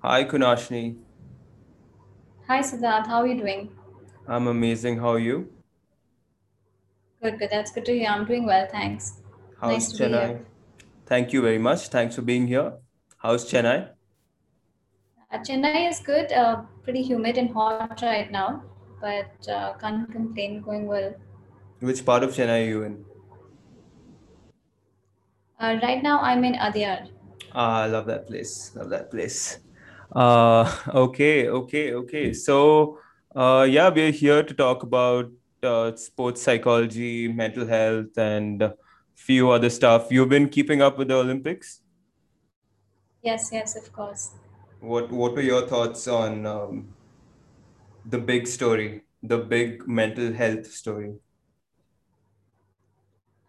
Hi, Kunashni. Hi, Siddharth. How are you doing? I'm amazing. How are you? Good, good. That's good to hear. I'm doing well, thanks. How's nice to be Chennai? here. Thank you very much. Thanks for being here. How's Chennai? Uh, Chennai is good. Uh, pretty humid and hot right now, but uh, can't complain. Going well. Which part of Chennai are you in? Uh, right now, I'm in Adyar. Ah, I love that place. Love that place. Uh, okay, okay, okay. So, uh, yeah, we're here to talk about uh, sports psychology, mental health, and a few other stuff. You've been keeping up with the Olympics. Yes, yes, of course. What What were your thoughts on um, the big story, the big mental health story?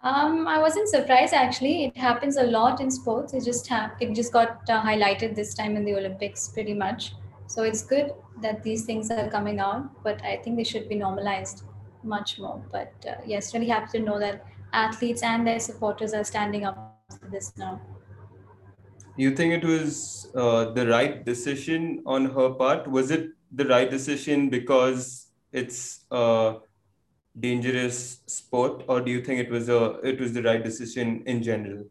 Um, I wasn't surprised actually. It happens a lot in sports. It just ha- it just got uh, highlighted this time in the Olympics, pretty much. So it's good that these things are coming out, but I think they should be normalized much more. But uh, yes, really happy to know that athletes and their supporters are standing up for this now. You think it was uh, the right decision on her part? Was it the right decision because it's a dangerous sport, or do you think it was a it was the right decision in general?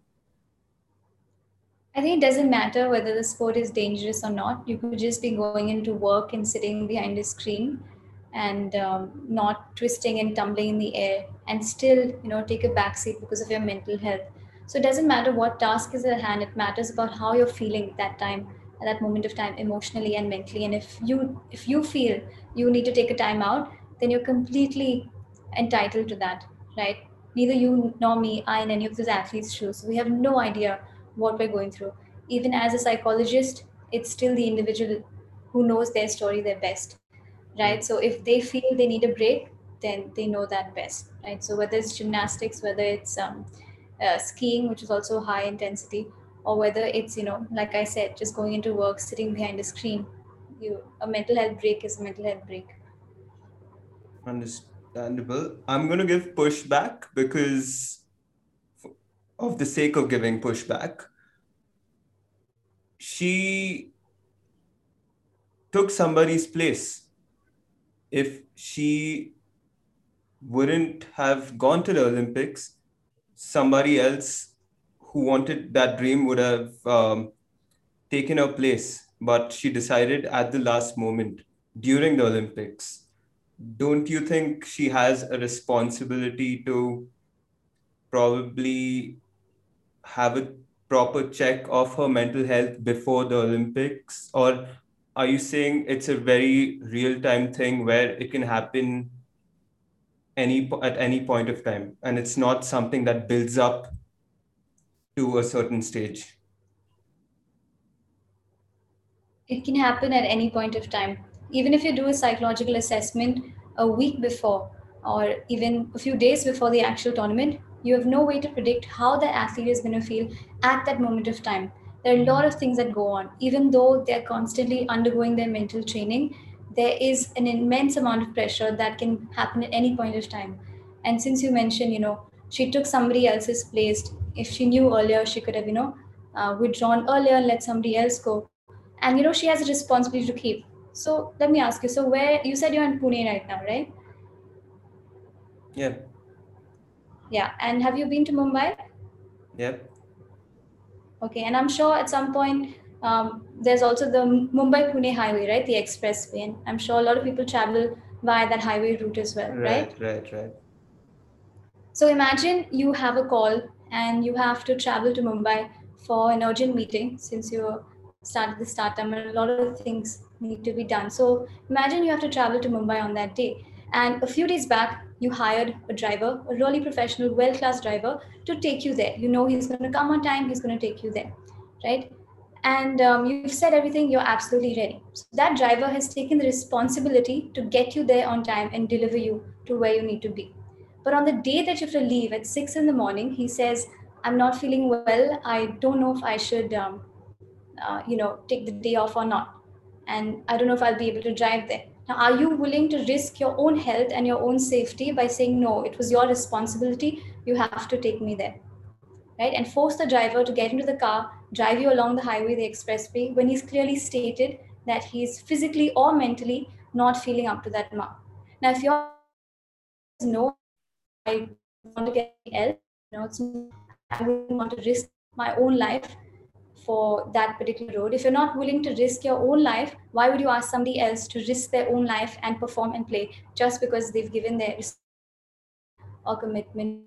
I think it doesn't matter whether the sport is dangerous or not. You could just be going into work and sitting behind a screen and um, not twisting and tumbling in the air and still, you know, take a backseat because of your mental health. So it doesn't matter what task is at hand. It matters about how you're feeling that time, at that moment of time, emotionally and mentally. And if you if you feel you need to take a time out, then you're completely entitled to that, right? Neither you nor me are in any of those athletes' shoes. We have no idea what we're going through. Even as a psychologist, it's still the individual who knows their story their best, right? So if they feel they need a break, then they know that best, right? So whether it's gymnastics, whether it's um, uh, skiing, which is also high intensity, or whether it's you know, like I said, just going into work, sitting behind a screen, you a mental health break is a mental health break. Understandable. I'm going to give pushback because of the sake of giving pushback, she took somebody's place. If she wouldn't have gone to the Olympics, somebody else who wanted that dream would have um, taken her place. But she decided at the last moment during the Olympics. Don't you think she has a responsibility to probably have a proper check of her mental health before the Olympics? Or are you saying it's a very real time thing where it can happen any at any point of time and it's not something that builds up to a certain stage? It can happen at any point of time. Even if you do a psychological assessment a week before or even a few days before the actual tournament, you have no way to predict how the athlete is going to feel at that moment of time. There are a lot of things that go on. Even though they're constantly undergoing their mental training, there is an immense amount of pressure that can happen at any point of time. And since you mentioned, you know, she took somebody else's place, if she knew earlier, she could have, you know, uh, withdrawn earlier and let somebody else go. And, you know, she has a responsibility to keep. So let me ask you so, where you said you're in Pune right now, right? Yeah. Yeah. And have you been to Mumbai? Yep. Okay. And I'm sure at some point um, there's also the Mumbai Pune highway, right? The expressway. And I'm sure a lot of people travel via that highway route as well, right? Right, right, right. So imagine you have a call and you have to travel to Mumbai for an urgent meeting since you started the startup and a lot of things need to be done. So imagine you have to travel to Mumbai on that day. And a few days back, you hired a driver, a really professional, well class driver to take you there. You know he's going to come on time, he's going to take you there, right? And um, you've said everything, you're absolutely ready. So that driver has taken the responsibility to get you there on time and deliver you to where you need to be. But on the day that you have to leave at six in the morning, he says, I'm not feeling well. I don't know if I should, um, uh, you know, take the day off or not. And I don't know if I'll be able to drive there. Now, are you willing to risk your own health and your own safety by saying, no, it was your responsibility. You have to take me there? right? And force the driver to get into the car, drive you along the highway, the expressway, when he's clearly stated that he's physically or mentally not feeling up to that mark. Now, if you're no, I want to get else, you know, it's, I wouldn't want to risk my own life for that particular road. If you're not willing to risk your own life, why would you ask somebody else to risk their own life and perform and play just because they've given their or commitment?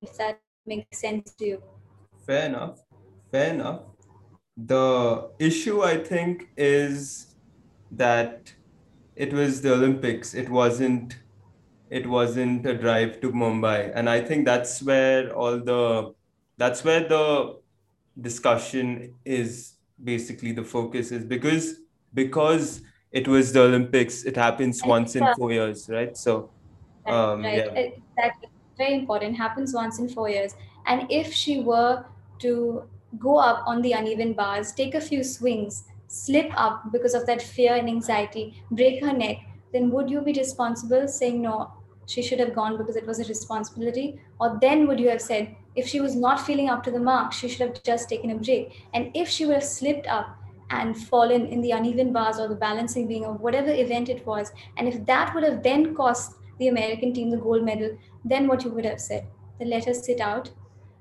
If that makes sense to you. Fair enough. Fair enough. The issue, I think, is that it was the Olympics. It wasn't. It wasn't a drive to Mumbai, and I think that's where all the that's where the discussion is basically the focus is because because it was the Olympics. It happens once in four years, right? So, um, right. yeah. Exactly. Very important. Happens once in four years. And if she were to go up on the uneven bars, take a few swings, slip up because of that fear and anxiety, break her neck, then would you be responsible saying no, she should have gone because it was a responsibility? Or then would you have said, if she was not feeling up to the mark, she should have just taken a break? And if she would have slipped up and fallen in the uneven bars or the balancing beam or whatever event it was, and if that would have then cost the American team the gold medal, then what you would have said? Then let her sit out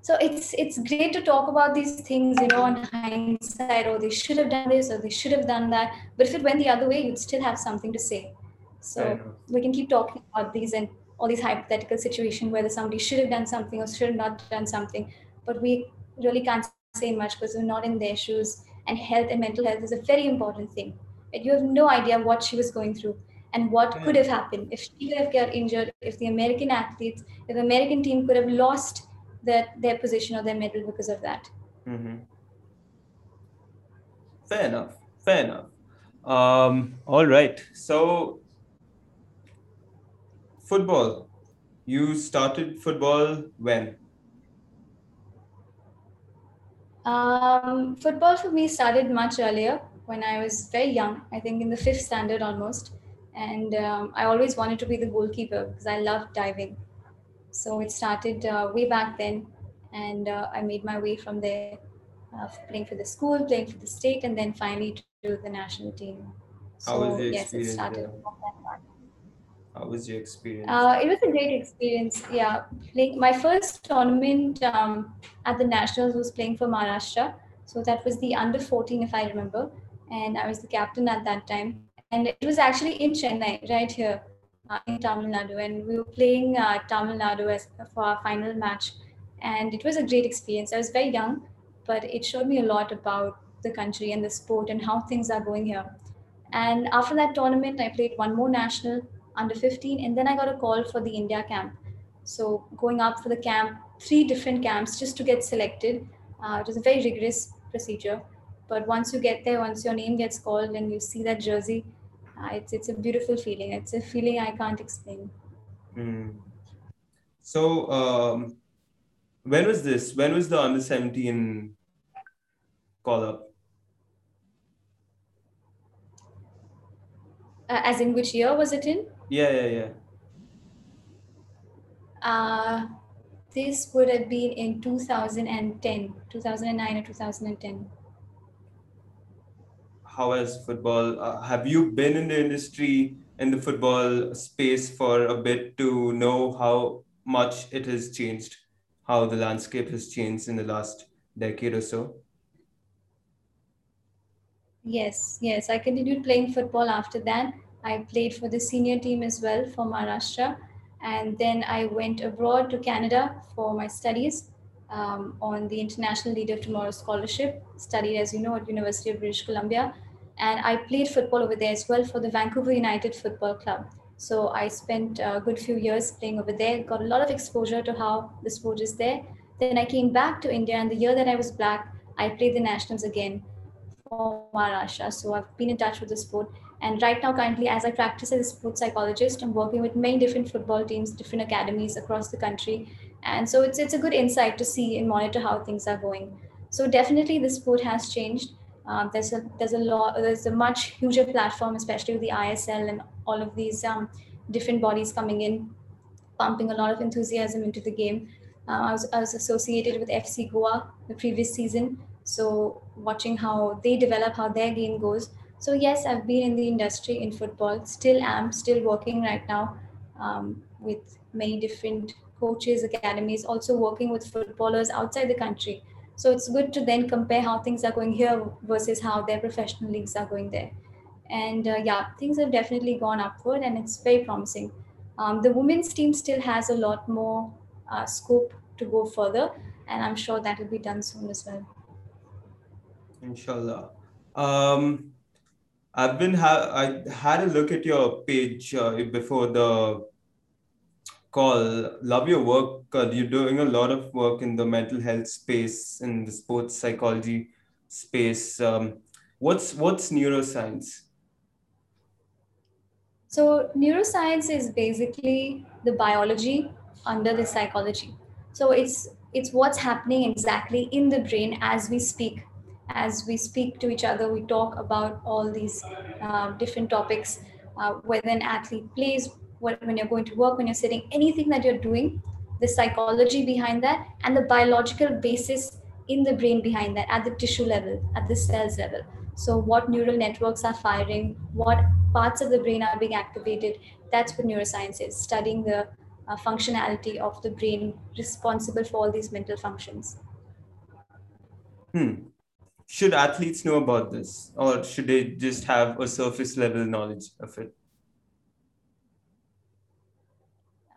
so it's it's great to talk about these things you know on hindsight or oh, they should have done this or they should have done that but if it went the other way you'd still have something to say so we can keep talking about these and all these hypothetical situations whether somebody should have done something or should have not done something but we really can't say much because we're not in their shoes and health and mental health is a very important thing and you have no idea what she was going through and what yeah. could have happened if she could have got injured if the american athletes if the american team could have lost that their position or their medal because of that. Mm-hmm. Fair enough. Fair enough. Um, all right. So, football. You started football when? Um, football for me started much earlier when I was very young, I think in the fifth standard almost. And um, I always wanted to be the goalkeeper because I loved diving. So it started uh, way back then, and uh, I made my way from there, uh, playing for the school, playing for the state, and then finally to the national team. So How was the yes, it started. How was your experience? Uh, it was a great experience. Yeah, playing my first tournament um, at the nationals was playing for Maharashtra. So that was the under 14, if I remember, and I was the captain at that time. And it was actually in Chennai, right here uh, in Tamil Nadu, and we were playing uh, Tamil Nadu as for our final match, and it was a great experience. I was very young, but it showed me a lot about the country and the sport and how things are going here. And after that tournament, I played one more national under 15, and then I got a call for the India camp. So going up for the camp, three different camps just to get selected. Uh, it was a very rigorous procedure. But once you get there, once your name gets called and you see that jersey, uh, it's it's a beautiful feeling. It's a feeling I can't explain. Mm. So, um, when was this? When was the under seventeen call up? Uh, as in which year was it in? Yeah, yeah, yeah. Uh, this would have been in 2010, 2009 or 2010 how has football uh, have you been in the industry in the football space for a bit to know how much it has changed how the landscape has changed in the last decade or so? Yes yes. I continued playing football after that i played for the senior team as well for maharashtra and then i went abroad to canada for my studies um, on the international leader of tomorrow scholarship studied as you know at university of british columbia and I played football over there as well for the Vancouver United Football Club. So I spent a good few years playing over there, got a lot of exposure to how the sport is there. Then I came back to India, and the year that I was back, I played the nationals again for Maharashtra. So I've been in touch with the sport. And right now, currently, as I practice as a sports psychologist, I'm working with many different football teams, different academies across the country. And so it's, it's a good insight to see and monitor how things are going. So definitely, the sport has changed. Um, there's a there's a lot there's a much huger platform, especially with the ISL and all of these um, different bodies coming in, pumping a lot of enthusiasm into the game. Uh, I, was, I was associated with FC Goa the previous season. So watching how they develop, how their game goes. So yes, I've been in the industry in football, still am, still working right now um, with many different coaches, academies, also working with footballers outside the country. So it's good to then compare how things are going here versus how their professional leagues are going there. And uh, yeah, things have definitely gone upward and it's very promising. Um, the women's team still has a lot more uh, scope to go further, and I'm sure that will be done soon as well. Inshallah. Um, I've been ha- I had a look at your page uh, before the call. Love your work. Uh, you're doing a lot of work in the mental health space in the sports psychology space. Um, what's what's neuroscience? So neuroscience is basically the biology under the psychology. So it's it's what's happening exactly in the brain as we speak. As we speak to each other, we talk about all these uh, different topics. Uh, whether an athlete plays, when you're going to work, when you're sitting, anything that you're doing, the psychology behind that, and the biological basis in the brain behind that at the tissue level, at the cells level. So, what neural networks are firing, what parts of the brain are being activated. That's what neuroscience is studying the uh, functionality of the brain responsible for all these mental functions. Hmm. Should athletes know about this, or should they just have a surface level knowledge of it?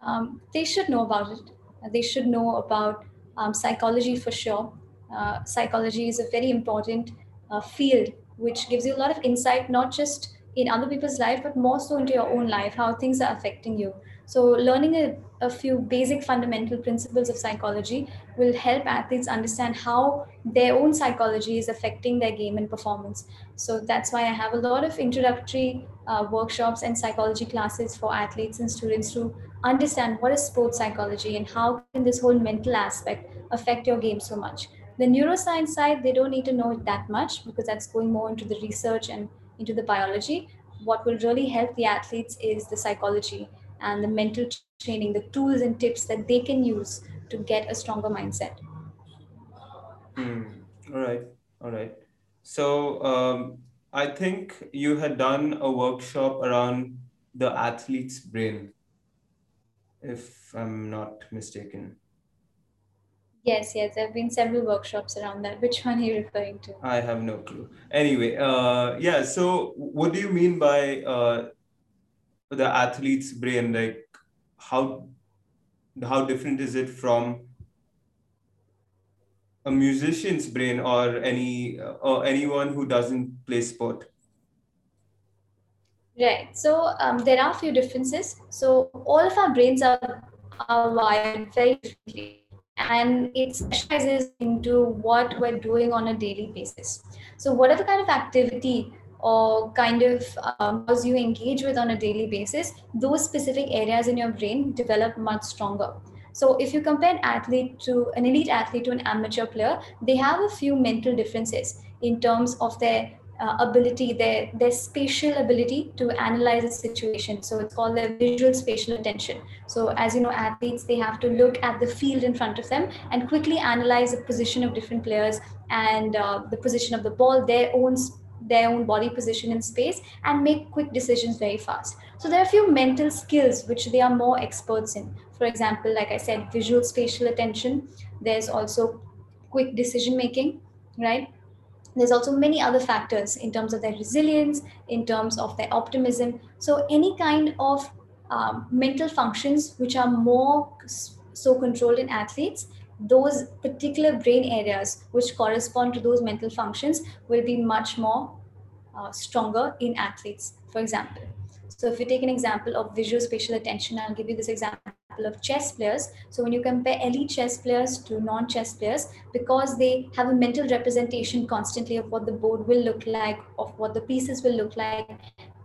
Um, they should know about it. They should know about um, psychology for sure. Uh, psychology is a very important uh, field which gives you a lot of insight, not just in other people's life, but more so into your own life, how things are affecting you. So, learning a, a few basic fundamental principles of psychology will help athletes understand how their own psychology is affecting their game and performance. So, that's why I have a lot of introductory uh, workshops and psychology classes for athletes and students to understand what is sports psychology and how can this whole mental aspect affect your game so much. The neuroscience side, they don't need to know it that much because that's going more into the research and into the biology. What will really help the athletes is the psychology and the mental training, the tools and tips that they can use to get a stronger mindset. Hmm. All right. All right. So um, I think you had done a workshop around the athlete's brain, if I'm not mistaken. Yes, yes, there have been several workshops around that. Which one are you referring to? I have no clue. Anyway, uh, yeah. So, what do you mean by uh, the athlete's brain? Like, how how different is it from a musician's brain or any or anyone who doesn't play sport? Right. So um, there are a few differences. So all of our brains are are wired very differently and it specializes into what we're doing on a daily basis. So, whatever kind of activity or kind of um, as you engage with on a daily basis, those specific areas in your brain develop much stronger. So, if you compare an athlete to an elite athlete to an amateur player, they have a few mental differences in terms of their uh, ability, their their spatial ability to analyze a situation. So it's called their visual spatial attention. So as you know, athletes they have to look at the field in front of them and quickly analyze the position of different players and uh, the position of the ball, their own their own body position in space, and make quick decisions very fast. So there are a few mental skills which they are more experts in. For example, like I said, visual spatial attention. There's also quick decision making, right? there's also many other factors in terms of their resilience in terms of their optimism so any kind of um, mental functions which are more so controlled in athletes those particular brain areas which correspond to those mental functions will be much more uh, stronger in athletes for example so if you take an example of visual spatial attention i'll give you this example of chess players. So when you compare elite chess players to non-chess players, because they have a mental representation constantly of what the board will look like, of what the pieces will look like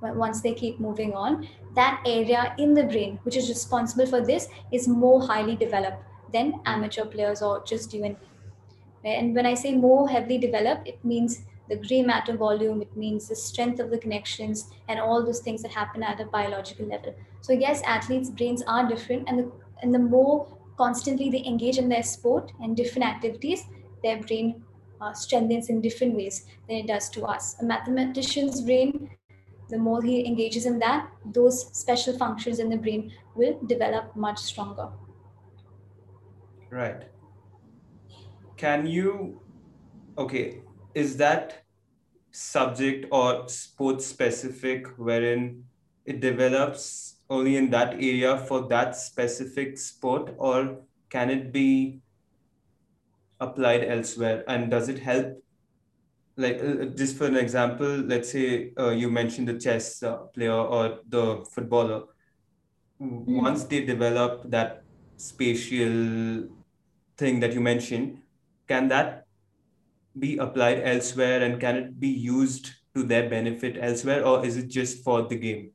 once they keep moving on, that area in the brain, which is responsible for this, is more highly developed than amateur players or just you and me. And when I say more heavily developed, it means the gray matter volume, it means the strength of the connections, and all those things that happen at a biological level. So yes, athletes' brains are different, and the and the more constantly they engage in their sport and different activities, their brain uh, strengthens in different ways than it does to us. A mathematician's brain, the more he engages in that, those special functions in the brain will develop much stronger. Right. Can you, okay, is that subject or sport specific wherein it develops only in that area for that specific sport or can it be applied elsewhere and does it help like uh, just for an example let's say uh, you mentioned the chess uh, player or the footballer mm. once they develop that spatial thing that you mentioned can that be applied elsewhere and can it be used to their benefit elsewhere or is it just for the game?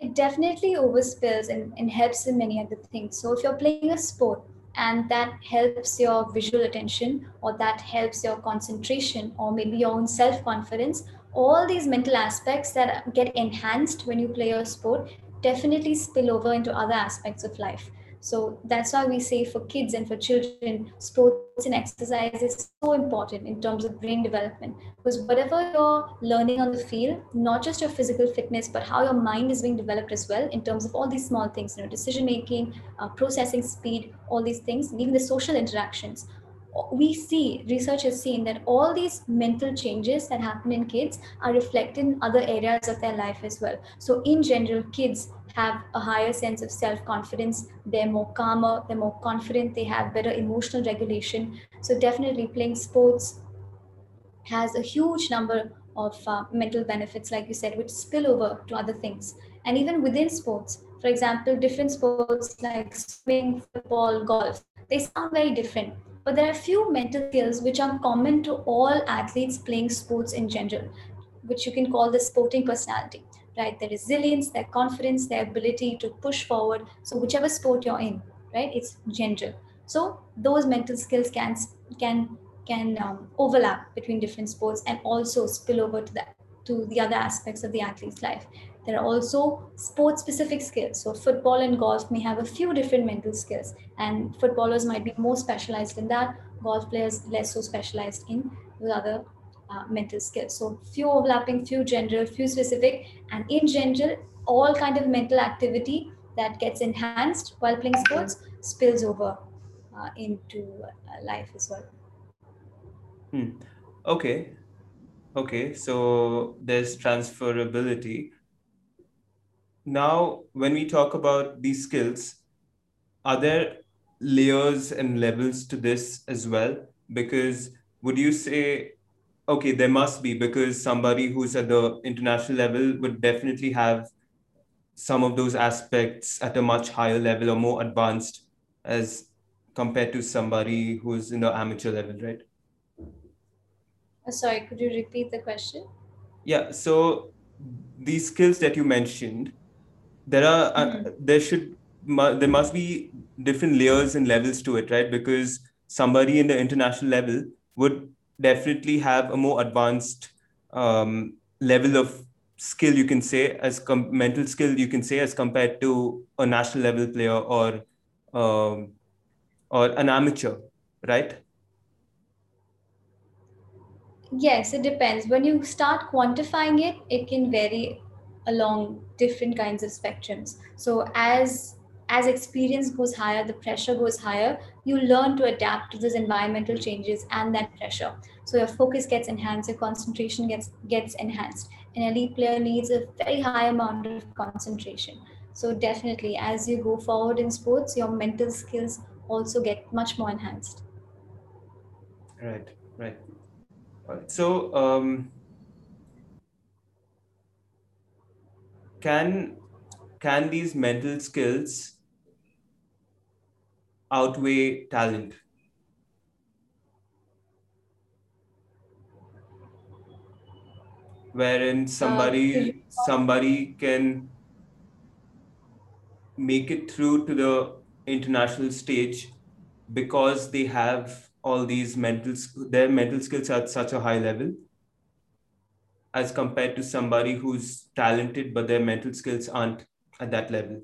It definitely overspills and, and helps in many other things. So if you're playing a sport and that helps your visual attention or that helps your concentration or maybe your own self confidence all these mental aspects that get enhanced when you play your sport definitely spill over into other aspects of life so that's why we say for kids and for children, sports and exercise is so important in terms of brain development. Because whatever you're learning on the field, not just your physical fitness, but how your mind is being developed as well in terms of all these small things, you know, decision making, uh, processing speed, all these things, and even the social interactions. We see, research has seen that all these mental changes that happen in kids are reflected in other areas of their life as well. So, in general, kids have a higher sense of self confidence. They're more calmer, they're more confident, they have better emotional regulation. So, definitely playing sports has a huge number of uh, mental benefits, like you said, which spill over to other things. And even within sports, for example, different sports like swimming, football, golf, they sound very different. But there are a few mental skills which are common to all athletes playing sports in general, which you can call the sporting personality right? Their resilience, their confidence, their ability to push forward. So whichever sport you're in, right? It's general. So those mental skills can can can um, overlap between different sports and also spill over to that to the other aspects of the athlete's life. There are also sport specific skills. So, football and golf may have a few different mental skills, and footballers might be more specialized in that, golf players less so specialized in the other uh, mental skills. So few overlapping, few general, few specific, and in general, all kind of mental activity that gets enhanced while playing sports spills over uh, into uh, life as well. Hmm. Okay. Okay. So there's transferability. Now, when we talk about these skills, are there layers and levels to this as well? Because would you say okay, there must be because somebody who's at the international level would definitely have some of those aspects at a much higher level or more advanced as compared to somebody who's in the amateur level, right? Uh, sorry, could you repeat the question? Yeah, so these skills that you mentioned, there are uh, mm-hmm. uh, there should there must be different layers and levels to it, right? Because somebody in the international level would definitely have a more advanced um, level of skill you can say as com- mental skill you can say as compared to a national level player or um, or an amateur right? Yes it depends. When you start quantifying it it can vary along different kinds of spectrums. So as as experience goes higher, the pressure goes higher, you learn to adapt to those environmental changes and that pressure. So your focus gets enhanced, your concentration gets gets enhanced. An elite player needs a very high amount of concentration. So definitely, as you go forward in sports, your mental skills also get much more enhanced. Right, right. So, um, can can these mental skills outweigh talent? Wherein somebody uh, somebody can make it through to the international stage because they have all these mental their mental skills are at such a high level as compared to somebody who's talented but their mental skills aren't at that level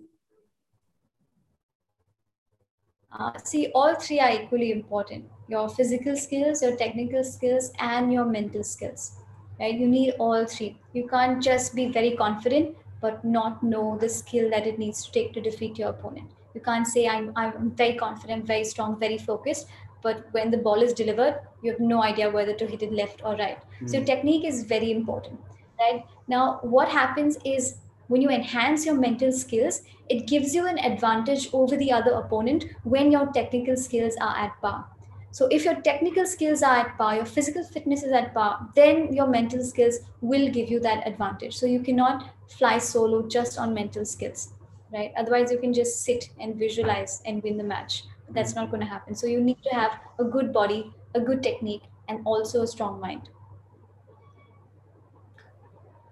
Uh, see, all three are equally important your physical skills, your technical skills, and your mental skills. Right? You need all three. You can't just be very confident but not know the skill that it needs to take to defeat your opponent. You can't say, I'm, I'm very confident, very strong, very focused, but when the ball is delivered, you have no idea whether to hit it left or right. Mm-hmm. So, hmm. technique is very important. Right? Now, what happens is when you enhance your mental skills, it gives you an advantage over the other opponent when your technical skills are at par. So if your technical skills are at par, your physical fitness is at par, then your mental skills will give you that advantage. So you cannot fly solo just on mental skills, right? Otherwise, you can just sit and visualize and win the match. That's not going to happen. So you need to have a good body, a good technique, and also a strong mind.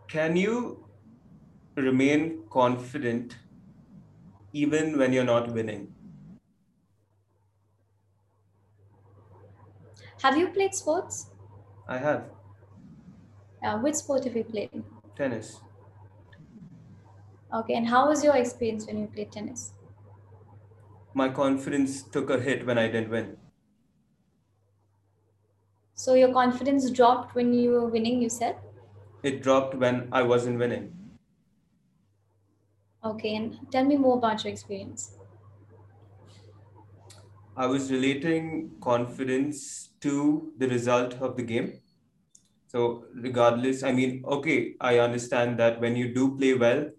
Can you remain confident even when you're not winning? Have you played sports? I have. Uh, which sport have you played? Tennis. Okay, and how was your experience when you played tennis? My confidence took a hit when I didn't win. So your confidence dropped when you were winning, you said? It dropped when I wasn't winning. Okay, and tell me more about your experience. I was relating confidence to the result of the game. So, regardless, I mean, okay, I understand that when you do play well,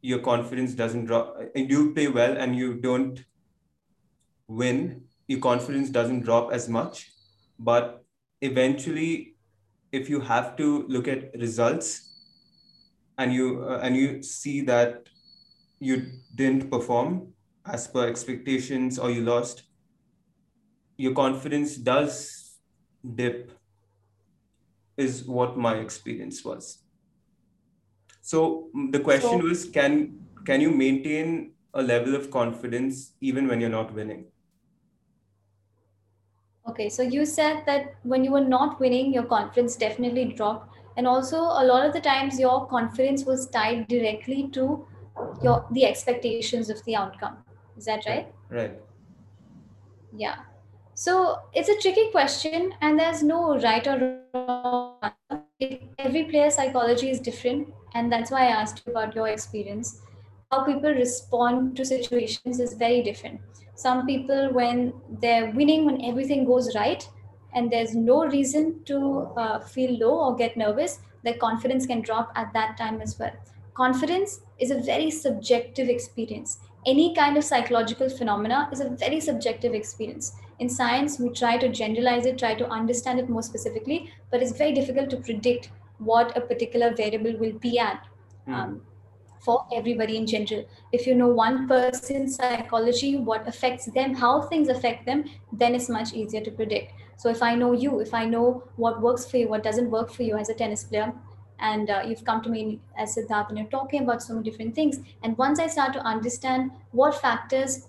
your confidence doesn't drop. And you play well and you don't win, your confidence doesn't drop as much. But eventually, if you have to look at results and you uh, and you see that you didn't perform as per expectations or you lost your confidence does dip is what my experience was. So mm, the question so, was can can you maintain a level of confidence even when you're not winning? Okay so you said that when you were not winning your confidence definitely dropped. And also a lot of the times your confidence was tied directly to your the expectations of the outcome is that right right yeah so it's a tricky question, and there's no right or wrong. Every player psychology is different, and that's why I asked you about your experience. How people respond to situations is very different. Some people, when they're winning, when everything goes right, and there's no reason to uh, feel low or get nervous, their confidence can drop at that time as well. Confidence is a very subjective experience. Any kind of psychological phenomena is a very subjective experience in science we try to generalize it try to understand it more specifically but it's very difficult to predict what a particular variable will be at mm. um, for everybody in general if you know one person's psychology what affects them how things affect them then it's much easier to predict so if i know you if i know what works for you what doesn't work for you as a tennis player and uh, you've come to me as Siddharth and you're talking about so many different things. And once I start to understand what factors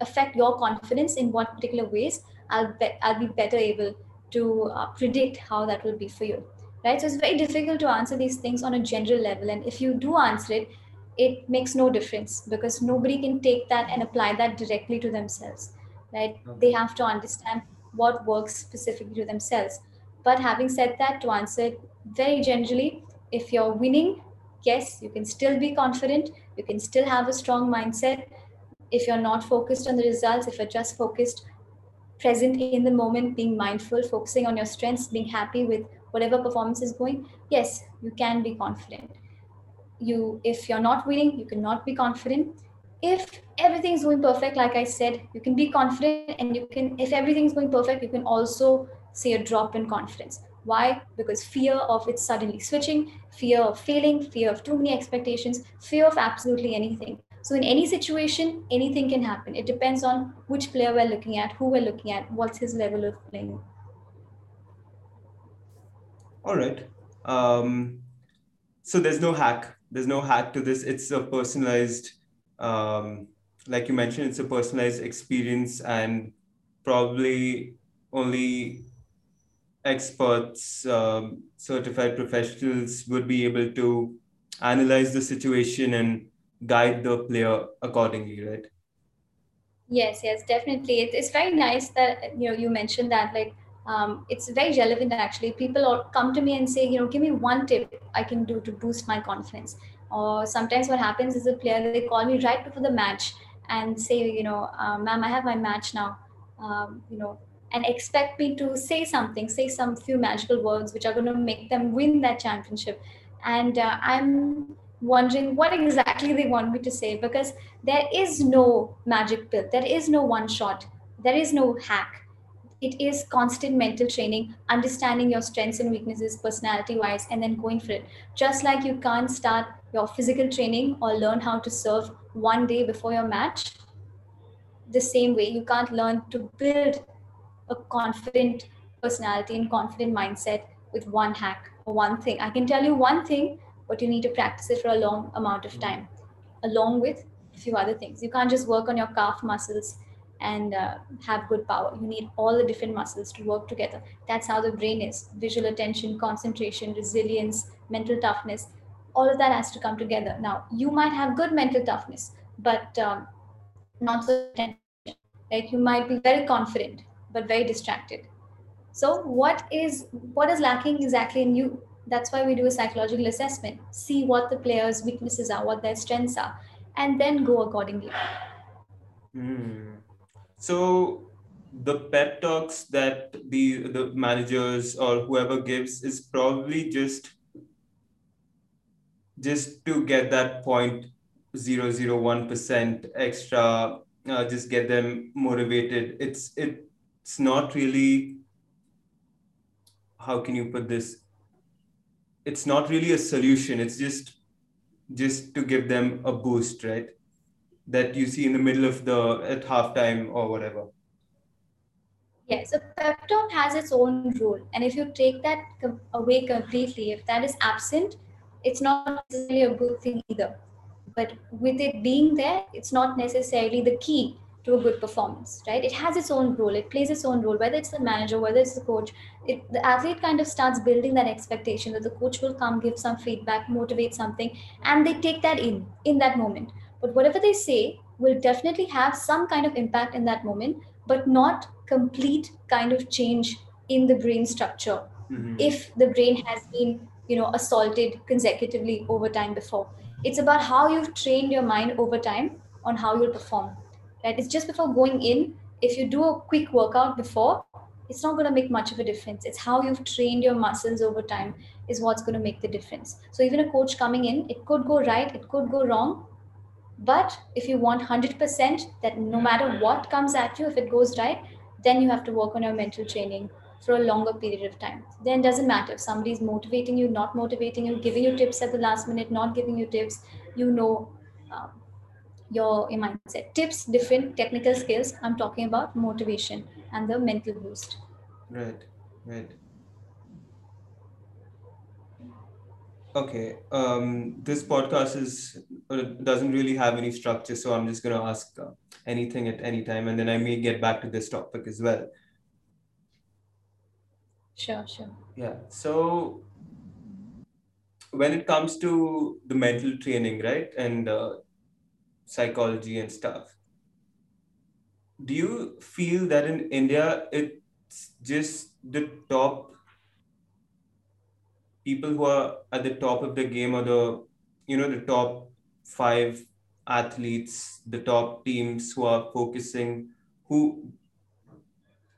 affect your confidence in what particular ways i'll be, i'll be better able to uh, predict how that will be for you. Right? So it's very difficult to answer these things on a general level. And if you do answer it it makes no difference because nobody can take that and apply that directly to themselves. Right? Okay. they have to understand what works specifically to themselves. But having said that to answer it very generally if you're winning yes you can still be confident you can still have a strong mindset if you're not focused on the results, if you're just focused, present in the moment, being mindful, focusing on your strengths, being happy with whatever performance is going, yes, you can be confident. You, if you're not winning, you cannot be confident. If everything's going perfect, like I said, you can be confident, and you can. If everything's going perfect, you can also see a drop in confidence. Why? Because fear of it suddenly switching, fear of failing, fear of too many expectations, fear of absolutely anything. So in any situation, anything can happen. It depends on which player we're looking at, who we're looking at, what's his level of playing. All right. Um, so there's no hack. There's no hack to this. It's a personalized, um, like you mentioned, it's a personalized experience, and probably only experts, um, certified professionals would be able to analyze the situation and guide the player accordingly, right? Yes, yes, definitely. It, it's very nice that you know you mentioned that. Like, um, it's very relevant actually. People come to me and say, you know, give me one tip I can do to boost my confidence. Or sometimes what happens is a player they call me right before the match and say, you know, uh, ma'am, I have my match now. Um, you know, and expect me to say something, say some few magical words which are going to make them win that championship. And uh, I'm wondering what exactly they want me to say because there is no magic pill there is no one shot there is no hack it is constant mental training understanding your strengths and weaknesses personality wise and then going for it just like you can't start your physical training or learn how to serve one day before your match the same way you can't learn to build a confident personality and confident mindset with one hack or one thing i can tell you one thing but you need to practice it for a long amount of time along with a few other things. You can't just work on your calf muscles and uh, have good power. You need all the different muscles to work together. That's how the brain is visual attention, concentration, resilience, mental toughness. All of that has to come together. Now, you might have good mental toughness, but um, not so attention. Like you might be very confident, but very distracted. So, what is what is lacking exactly in you? That's why we do a psychological assessment. See what the player's weaknesses are, what their strengths are, and then go accordingly. Hmm. So the pep talks that the the managers or whoever gives is probably just just to get that point zero zero one percent extra, uh, just get them motivated. It's it's not really how can you put this? It's not really a solution. It's just just to give them a boost, right? That you see in the middle of the at halftime or whatever. Yes, a pep talk has its own role, and if you take that away completely, if that is absent, it's not necessarily a good thing either. But with it being there, it's not necessarily the key to a good performance, right? It has its own role. It plays its own role. Whether it's the manager, whether it's the coach, it, the athlete kind of starts building that expectation that the coach will come, give some feedback, motivate something, and they take that in in that moment. But whatever they say will definitely have some kind of impact in that moment, but not complete kind of change in the brain structure Mhm. if the brain has been you know assaulted consecutively over time before it's about how you've trained your mind over time on how you'll perform right it's just before going in if you do a quick workout before it's not going to make much of a difference. It's how you've trained your muscles over time is what's going to make the difference. So even a coach coming in it could go right it could go wrong but if you want 100% that no matter what comes at you, if it goes right, then you have to work on your mental training for a longer period of time. Then it doesn't matter if somebody's motivating you, not motivating you, giving you tips at the last minute, not giving you tips, you know um, your, your mindset. Tips, different technical skills. I'm talking about motivation and the mental boost. Right, right. Okay. Um, this podcast is uh, doesn't really have any structure, so I'm just gonna ask uh, anything at any time, and then I may get back to this topic as well. Sure, sure. Yeah. So when it comes to the mental training, right, and uh, psychology and stuff, do you feel that in India it's just the top people who are at the top of the game or the you know the top five athletes, the top teams who are focusing, who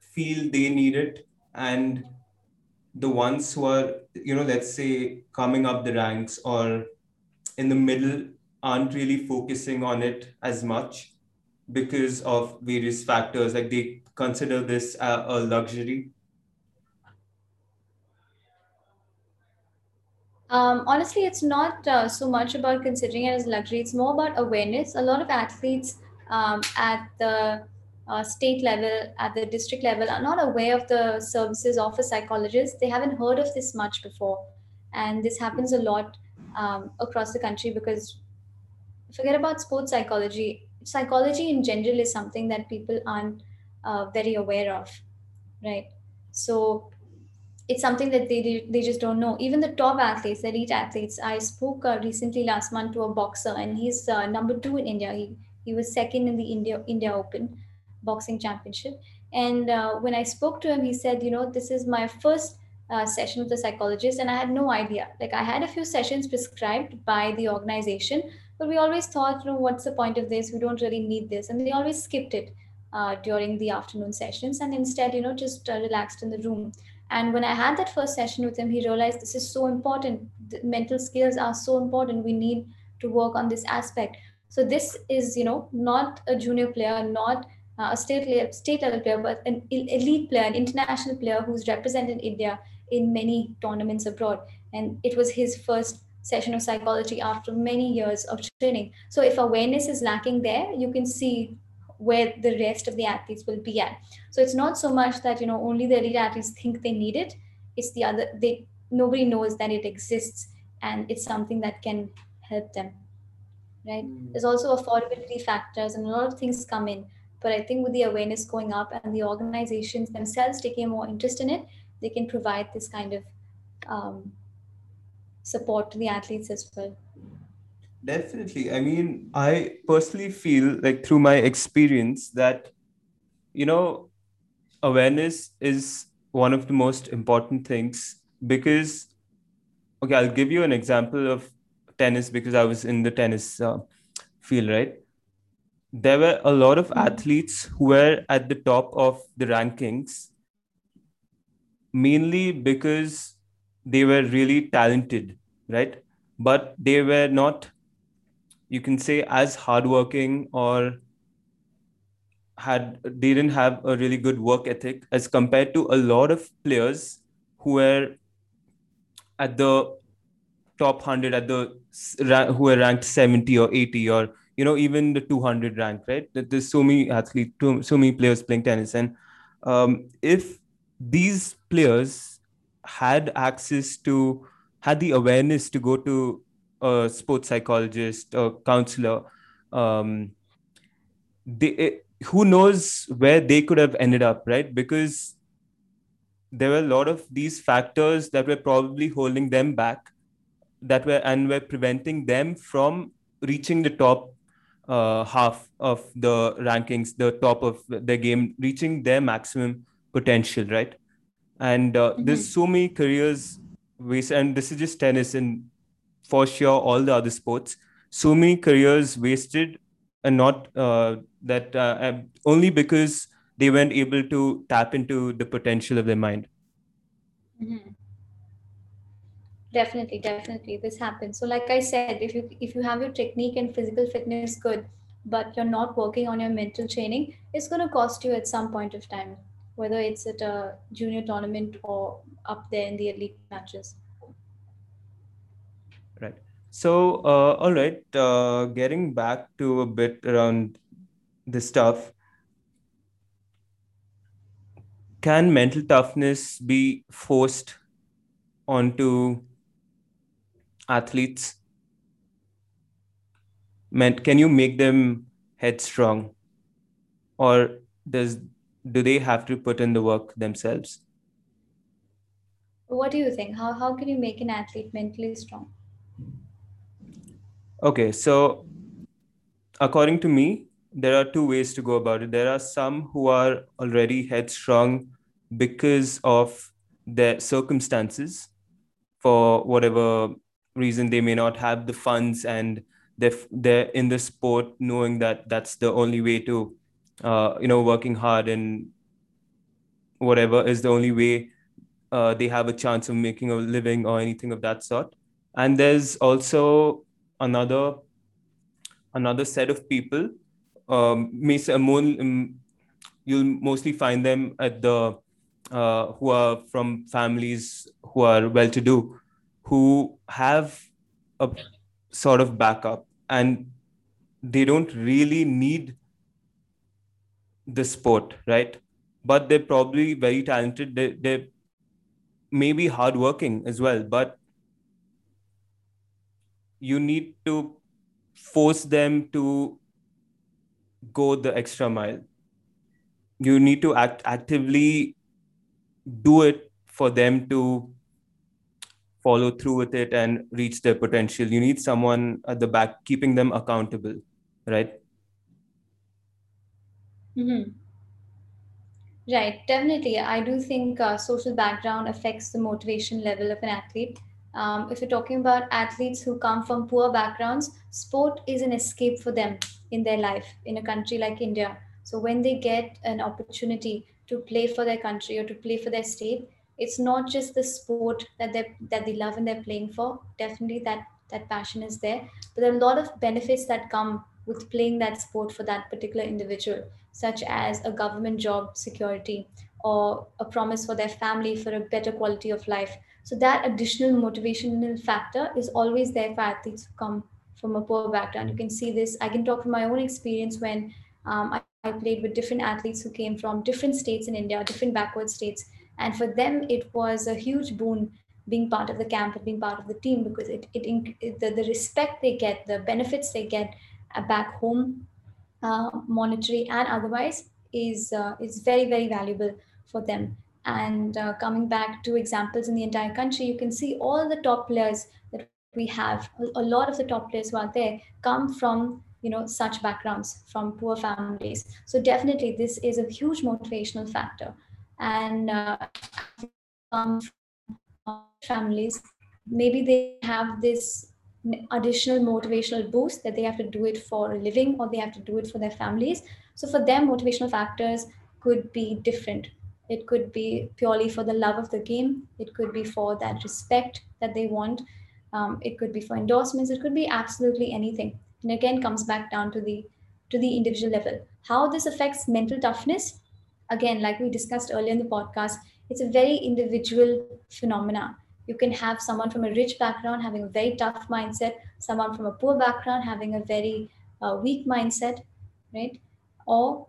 feel they need it, and the ones who are you know let's say coming up the ranks or in the middle aren't really focusing on it as much because of various factors like they consider this a, a luxury Um, honestly, it's not uh, so much about considering it as luxury. It's more about awareness. A lot of athletes um, at the uh, state level, at the district level, are not aware of the services of a psychologist. They haven't heard of this much before. And this happens a lot um, across the country because forget about sports psychology. Psychology in general is something that people aren't uh, very aware of, right? So it's something that they they just don't know. Even the top athletes, elite athletes. I spoke uh, recently last month to a boxer, and he's uh, number two in India. He He was second in the India India Open boxing championship. And uh, when I spoke to him, he said, you know, this is my first uh, session with a psychologist, and I had no idea. Like I had a few sessions prescribed by the organization, but we always thought, you know, what's the point of this? We don't really need this, and they always skipped it uh, during the afternoon sessions, and instead, you know, just uh, relaxed in the room. And when I had that first session with him, he realized this is so important. The mental skills are so important. We need to work on this aspect. So this is, you know, not a junior player, not uh, a state level, state level player, but an elite player, an international player who's represented India in many tournaments abroad. And it was his first session of psychology after many years of training. So if awareness is lacking there, you can see where the rest of the athletes will be at. So it's not so much that you know only the elite athletes think they need it. It's the other they nobody knows that it exists and it's something that can help them. Right. Mm. There's also affordability factors and a lot of things come in. But I think with the awareness going up and the organizations themselves taking more interest in it, they can provide this kind of um, support to the athletes as well. Definitely. I mean, I personally feel like through my experience that, you know, awareness is one of the most important things because, okay, I'll give you an example of tennis because I was in the tennis uh, field, right? There were a lot of mm-hmm. athletes who were at the top of the rankings mainly because they were really talented, right? But they were not you can say as hardworking or had they didn't have a really good work ethic as compared to a lot of players who were at the top 100 at the who were ranked 70 or 80 or you know even the 200 rank right there's so many athletes so many players playing tennis and um, if these players had access to had the awareness to go to a sports psychologist or counselor um, they eh, who knows where they could have ended up right? Because there were a lot of these factors that were probably holding them back that were and were preventing them from reaching the top uh, half of the rankings the top of the game reaching their maximum potential right and uh, mm-hmm. there's so many careers waste and this is just tennis and for sure all the other sports. So many careers wasted and not uh, that uh, only because they weren't able to tap into the potential of their mind. Mm-hmm. definitely definitely. This happens. So like i said if you if you have your technique and physical fitness good but you're not working on your mental training it's going to cost you at some point of time whether it's at a junior tournament or up there in the elite matches Right. So, uh, all right, uh, getting back to a bit around this stuff, can mental toughness be forced onto athletes? Can you make them headstrong, or does do they have to put in the work themselves? What do you think? How how can you make an athlete mentally strong? Okay, so according to me, there are two ways to go about it. There are some who are already headstrong because of their circumstances, for whatever reason they may not have the funds and they're, they're in the sport knowing that that's the only way to, uh, you know, working hard and whatever is the only way uh, they have a chance of making a living or anything of that sort. And there's also another another set of people. Um, um, you'll mostly find them at the uh, who are from families who are well-to-do, who have a sort of backup, and they don't really need the sport, right? But they're probably very talented. They they may be hardworking as well, but you need to force them to go the extra mile you need to act actively do it for them to follow through with it and reach their potential you need someone at the back keeping them accountable right Mm-hmm. Right, definitely. I do think uh, social background affects the motivation level of an athlete. Um, if you're talking about athletes who come from poor backgrounds, sport is an escape for them in their life in a country like India. So when they get an opportunity to play for their country or to play for their state, it's not just the sport that they that they love and they're playing for. Definitely, that that passion is there, but there are a lot of benefits that come with playing that sport for that particular individual such as a government job security or a promise for their family for a better quality of life. So that additional motivational factor is always there for athletes who come from a poor background. You can see this. I can talk from my own experience when um, I, I played with different athletes who came from different states in India, different backward states, and for them it was a huge boon being part of the camp and being part of the team because it, it, it the, the respect they get the benefits they get uh, back home uh, monetary and otherwise is uh, is very very valuable for them. And uh, coming back to examples in the entire country you can see all the top players that we have a, lot of the top players who are there come from you know such backgrounds from poor families. So definitely this is a huge motivational factor. And uh, families maybe they have this additional motivational boost that they have to do it for a living or they have to do it for their families. So for them, motivational factors could be different. It could be purely for the love of the game. It could be for that respect that they want. Um, it could be for endorsements. It could be absolutely anything. And again, comes back down to the to the individual level. How this affects mental toughness, again, like we discussed earlier in the podcast, it's a very individual phenomena you can have someone from a rich background having a very tough mindset someone from a poor background having a very uh, weak mindset right? Or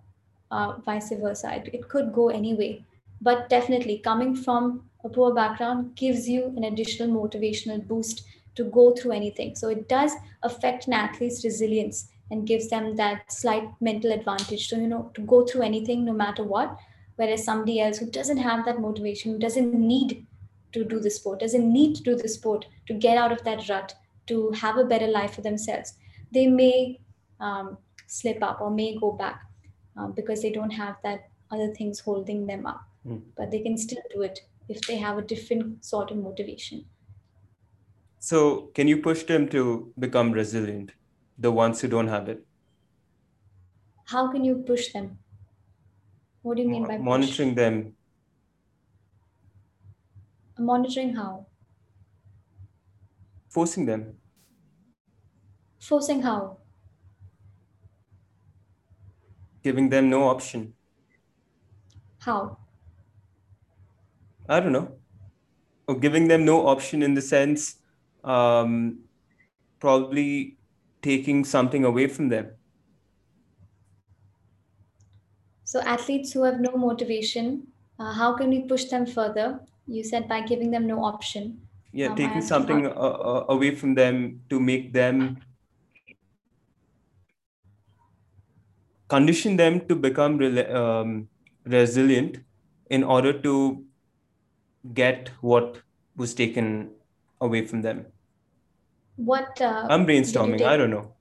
uh, vice versa. It, it could go anyway but definitely coming from a poor background gives you an additional motivational boost to go through anything. So it does affect an athlete's resilience and gives them that slight mental advantage to you know to go through anything no matter what. Whereas somebody else who doesn't have that motivation who doesn't need to do the sport, doesn't need to do the sport to get out of that rut, to have a better life for themselves, they may um, slip up or may go back uh, because they don't have that other things holding them up. Mm. But they can still do it if they have a different sort of motivation. So, can you push them to become resilient, the ones who don't have it? How can you push them? What do you mean by monitoring push? them Monitoring how? Forcing them. Forcing how? Giving them no option. How? I don't know. Or giving them no option in the sense, um, probably taking something away from them. So, athletes who have no motivation, uh, how can we push them further? You said by giving them no option. Yeah um, taking something uh, uh, away from them to make them condition them to become um, resilient in order to get what was taken away from them. What uh, i'm brainstorming i don't know.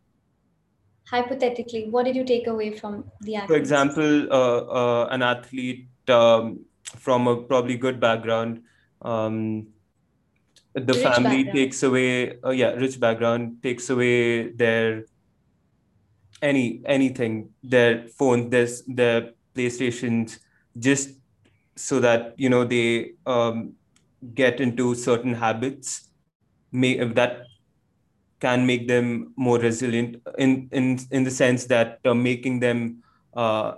Hypothetically what did you take away from the athletes? for example uh, uh, an athlete um, from a probably good background. Um, the rich family background. takes away, uh, yeah, rich background takes away their any anything, their phone, their their PlayStations, just so that you know they um, get into certain habits, may that can make them more resilient in in in the sense that uh, making them uh,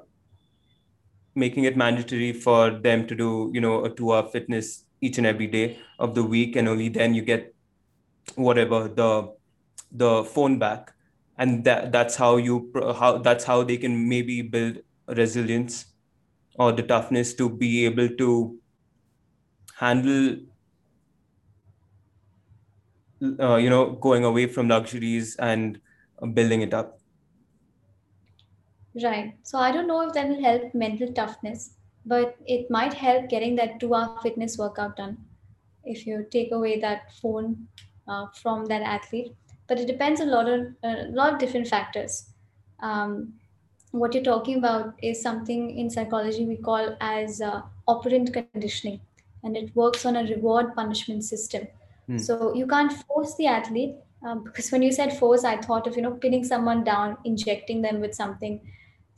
making it mandatory for them to do you know a two hour fitness each and every day of the week and only then you get whatever the the phone back. And that that's how you how that's how they can maybe build resilience or the toughness to be able to handle uh, you know going away from luxuries and building it up Right. So I don't know if that will help mental toughness, but it might help getting that two hour fitness workout done if you take away that phone uh, from that athlete. But it depends a lot on a lot of different factors. Um, what you're talking about is something in psychology we call as uh, operant conditioning and it works on a reward punishment system Hmm. so you can't force the athlete um, because when you said force i thought of you know pinning someone down injecting them with something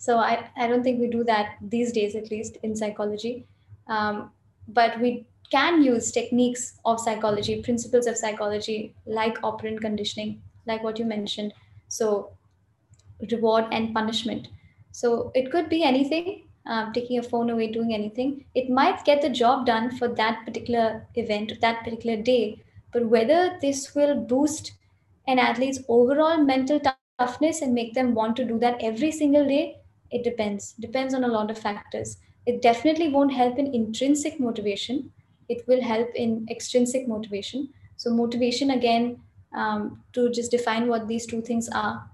so i, I don't think we do that these days at least in psychology um, but we can use techniques of psychology principles of psychology like operant conditioning like what you mentioned so reward and punishment. So it could be anything, um, taking a phone away, doing anything. It might get the job done for that particular event, that particular day. But whether this will boost an athlete's overall mental toughness and make them want to do that every single day, it depends. Depends on a lot of factors. It definitely won't help in intrinsic motivation. It will help in extrinsic motivation. So motivation again, um, to just define what these two things are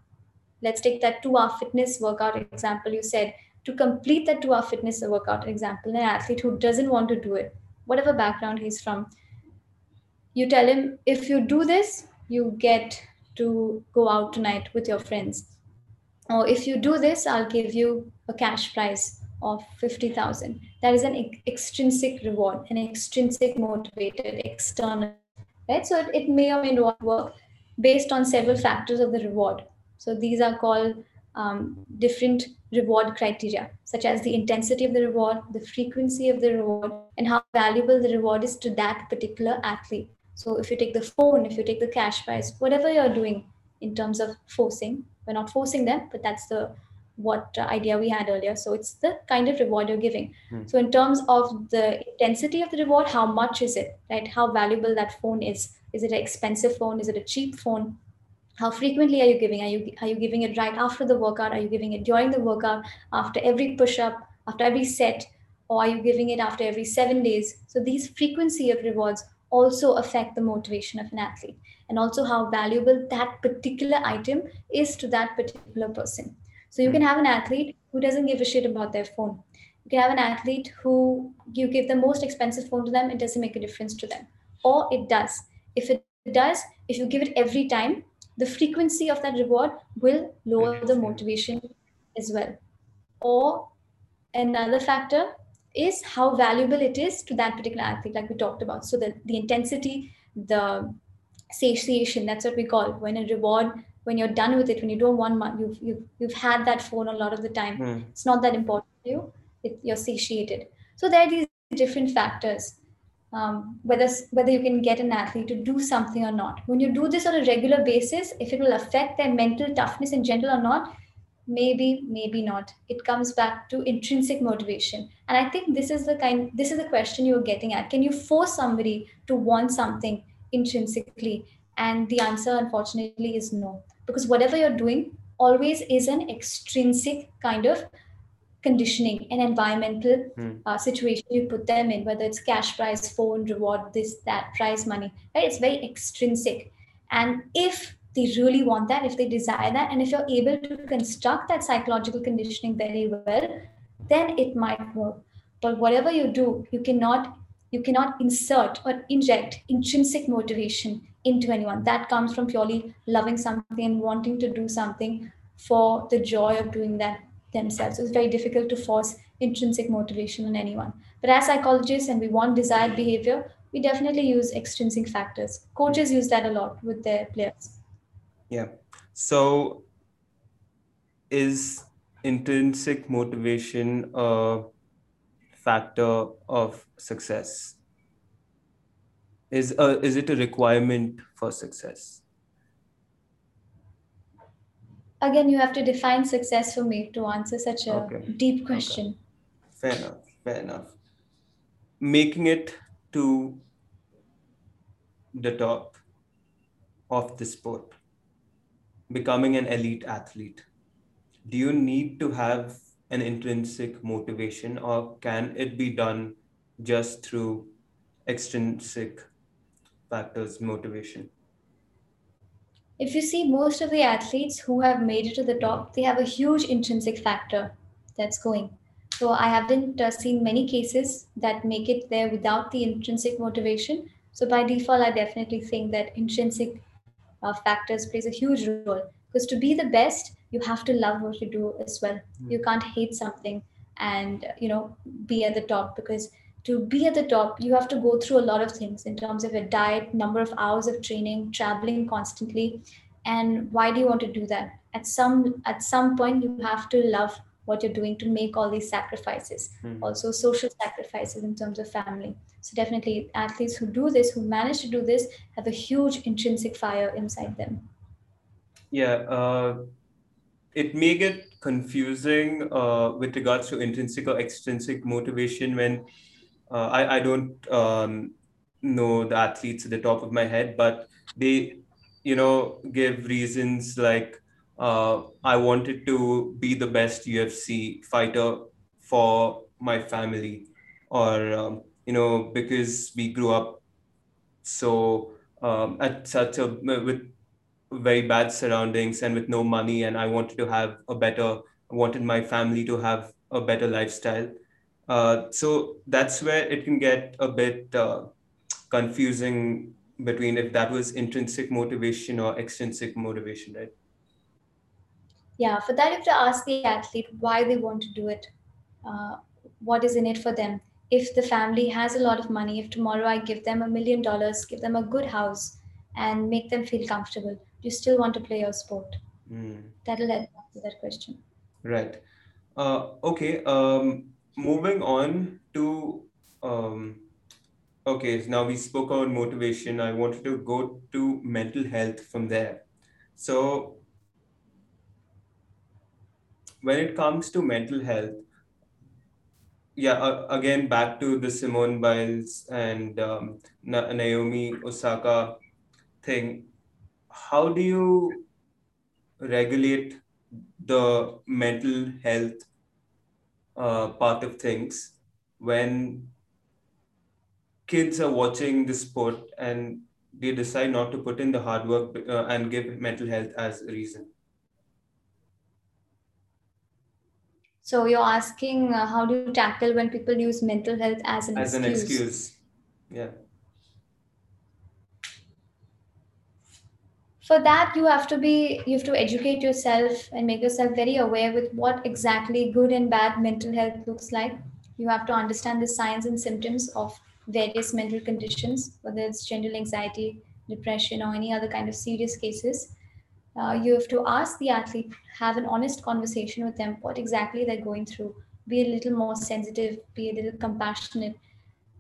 let's take that two hour fitness workout example you said to complete that two hour fitness workout example an athlete who doesn't want to do it whatever background he's from you tell him if you do this you get to go out tonight with your friends or if you do this i'll give you a cash prize of 50000 that is an extrinsic reward an extrinsic motivated external right? So it, it may or may not work based on several factors of the reward. So these are called um, different reward criteria, such as the intensity of the reward, the frequency of the reward, and how valuable the reward is to that particular athlete. So if you take the phone, if you take the cash prize, whatever you're doing in terms of forcing, we're not forcing them, but that's the what uh, idea we had earlier. So it's the kind of reward you're giving. Hmm. So in terms of the intensity of the reward, how much is it, right? How valuable that phone is? Is it an expensive phone? Is it a cheap phone? how frequently are you giving are you are you giving it right after the workout are you giving it during the workout after every push up after every set or are you giving it after every 7 days so these frequency of rewards also affect the motivation of an athlete and also how valuable that particular item is to that particular person. So you can hmm. have an athlete who doesn't give a shit about their phone. You can have an athlete who you give the most expensive phone to them it doesn't make a difference to them. Or it does. If it does if you give it every time the frequency of that reward will lower the motivation as well. Or another factor is how valuable it is to that particular athlete, like we talked about. So the, the intensity, the satiation, that's what we call it. when a reward, when you're done with it, when you don't want money, you've, you've, you've had that phone a lot of the time. Hmm. It's not that important to you. It, you're satiated. So there are these different factors um, whether whether you can get an athlete to do something or not. When you do this on a regular basis, if it will affect their mental toughness in general or not, maybe maybe not. It comes back to intrinsic motivation, and I think this is the kind this is the question you're getting at. Can you force somebody to want something intrinsically? And the answer, unfortunately, is no, because whatever you're doing always is an extrinsic kind of conditioning and environmental Hmm. uh, situation you put them in, whether it's cash prize, phone, reward, this, that, prize money, right? It's very extrinsic. And if they really want that, if they desire that, and if you're able to construct that psychological conditioning very well, then it might work. But whatever you do, you cannot you cannot insert or inject intrinsic motivation into anyone. That comes from purely loving something and wanting to do something for the joy of doing that themselves. So it's very difficult to force intrinsic motivation on anyone. But as psychologists, and we want desired behavior, we definitely use extrinsic factors. Coaches use that a lot with their players. Yeah. So is intrinsic motivation a factor of success? Is a, is it a requirement for success? Again, you have to define success for me to answer such a Okay. deep question. Fair enough. Fair enough. Making it to the top of the sport, becoming an elite athlete, do you need to have an intrinsic motivation or can it be done just through extrinsic factors, motivation? If you see most of the athletes who have made it to the top, they have a huge intrinsic factor that's going. So I haven't uh, seen many cases that make it there without the intrinsic motivation. So by default, I definitely think that intrinsic uh, factors plays a huge role. Because to be the best you have to love what you do as well. Hmm. you can't hate something and you know be at the top because to be at the top you have to go through a lot of things in terms of your diet number of hours of training traveling constantly. And why do you want to do that? At some at some point you have to love what you're doing to make all these sacrifices. Hmm. also social sacrifices in terms of family. So definitely athletes who do this who manage to do this have a huge intrinsic fire inside them. Yeah, uh, it may get confusing uh, with regards to intrinsic or extrinsic motivation when uh, I, I don't um, know the athletes at the top of my head, but they, you know, give reasons like uh, I wanted to be the best UFC fighter for my family, or um, you know, because we grew up so um, at such a with very bad surroundings and with no money and i wanted to have a better wanted my family to have a better lifestyle. Uh, so that's where it can get a bit uh, confusing between if that was intrinsic motivation or extrinsic motivation right yeah for that you have to ask the athlete why they want to do it uh, what is in it for them. If the family has a lot of money if tomorrow i give them a million dollars give them a good house and make them feel comfortable do you still want to play your sport. Mm. that'll answer that question. Right. Uh, okay um, moving on to um, okay now we spoke about motivation. I wanted to go to mental health from there. So when it comes to mental health yeah uh, again back to the simone biles and um, Na- naomi osaka thing. How do you regulate the mental health uh, part of things when kids are watching the sport and they decide not to put in the hard work uh, and give mental health as a reason so you're asking uh, how do you tackle when people use mental health as an as excuse? an excuse yeah. For that you have to be you have to educate yourself and make yourself very aware with what exactly good and bad mental health looks like. You have to understand the signs and symptoms of various mental conditions whether it's general anxiety depression or any other kind of serious cases uh, you have to ask the athlete have an honest conversation with them what exactly they're going through be a little more sensitive be a little compassionate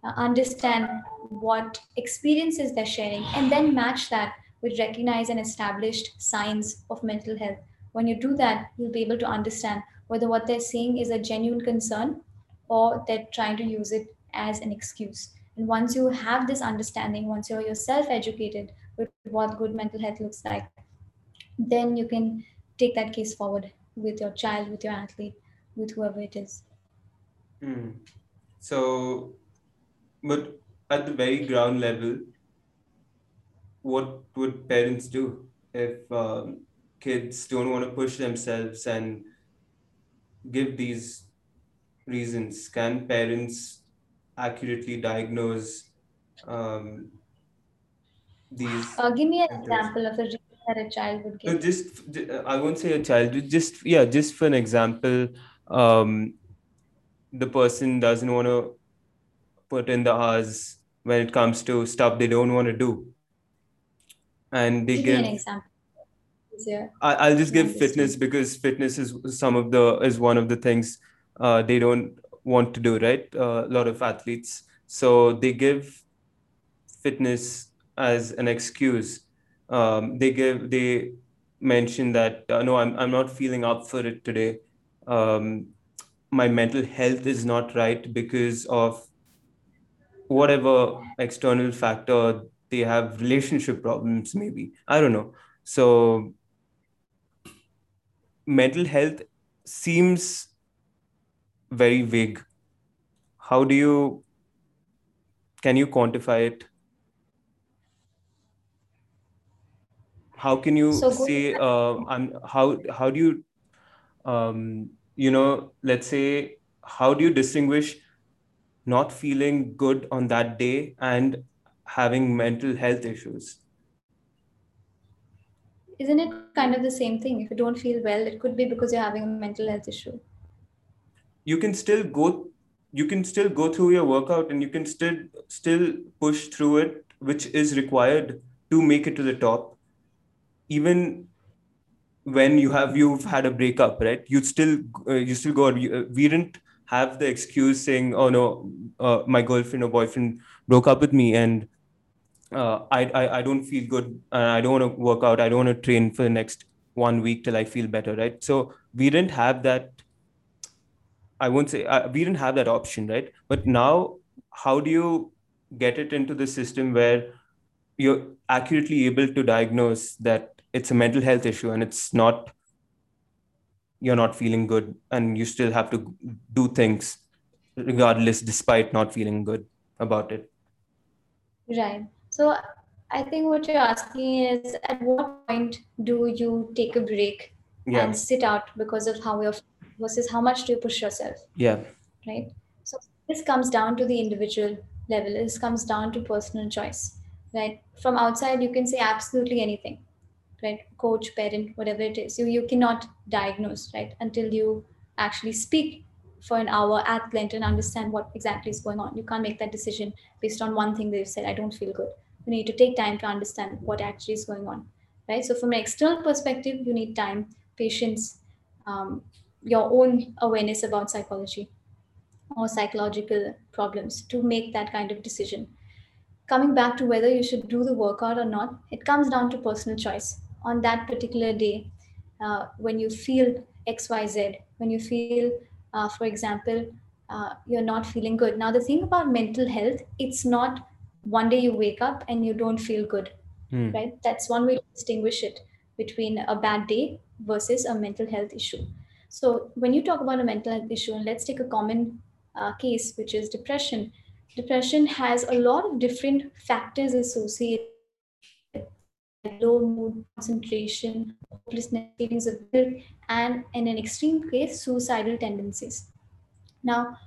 uh, understand what experiences they're sharing and then match that with recognized and established signs of mental health. When you do that you'll be able to understand whether what they're saying is a genuine concern or they're trying to use it as an excuse. And once you have this understanding once you're yourself educated with what good mental health looks like then you can take that case forward with your child with your athlete with whoever it is. Mm. so but at the very ground level what would parents do if um, kids don't want to push themselves and give these reasons? Can parents accurately diagnose um, these uh, give me an example of a that a child would So give just I won't say a child, just yeah, just for an example, um, the person doesn't want to put in the hours when it comes to stuff they don't want to do, and they give, give. me an example easier I, I'll just give fitness because fitness is some of the is one of the things uh, they don't want to do, right? Uh, a lot of athletes, so they give fitness as an excuse. Um, they give they mention that uh, no, I'm I'm not feeling up for it today. Um, my mental health is not right because of whatever external factor they have relationship problems maybe. I don't know. So mental health seems very vague. How do you can you quantify it how can you So say uh, I'm, how how do you um, you know let's say how do you distinguish not feeling good on that day and having mental health issues isn't it kind of the same thing? If you don't feel well, it could be because you're having a mental health issue. You can still go you can still go through your workout and you can still still push through it which is required to make it to the top even when you have you've had a breakup right? You still uh, you still go uh, we didn't have the excuse saying oh no uh, my girlfriend or boyfriend broke up with me. And uh, I, I i don't feel good i don't want to work out. I don't want to train for the next one week till i feel better right? So we didn't have that i won't say uh, we didn't have that option right? But now how do you get it into the system where you're accurately able to diagnose that it's a mental health issue and it's not you're not feeling good and you still have to do things regardless despite not feeling good about it. Right. So i think what you're asking is at what point do you take a break yeah. and sit out because of how you're versus how much do you push yourself? Yeah. Right? So this comes down to the individual level. This comes down to personal choice. Right? From outside you can say absolutely anything right? Coach parent whatever it is. You, you cannot diagnose right until you actually speak for an hour at length and understand what exactly is going on. You can't make that decision based on one thing they've said i don't feel good. You need to take time to understand what actually is going on right? So from an external perspective you need time patience um, your own awareness about psychology or psychological problems to make that kind of decision. Coming back to whether you should do the workout or not it comes down to personal choice on that particular day uh, when you feel xyz when you feel uh, for example uh, you're not feeling good. Now the thing about mental health it's not one day you wake up and you don't feel good mm. right? That's one way to distinguish it between a bad day versus a mental health issue. So when you talk about a mental health issue and let's take a common uh, case which is depression. Depression has a lot of different factors associated low mood, concentration, hopelessness, feelings of guilt, and in an extreme case, suicidal tendencies. Now,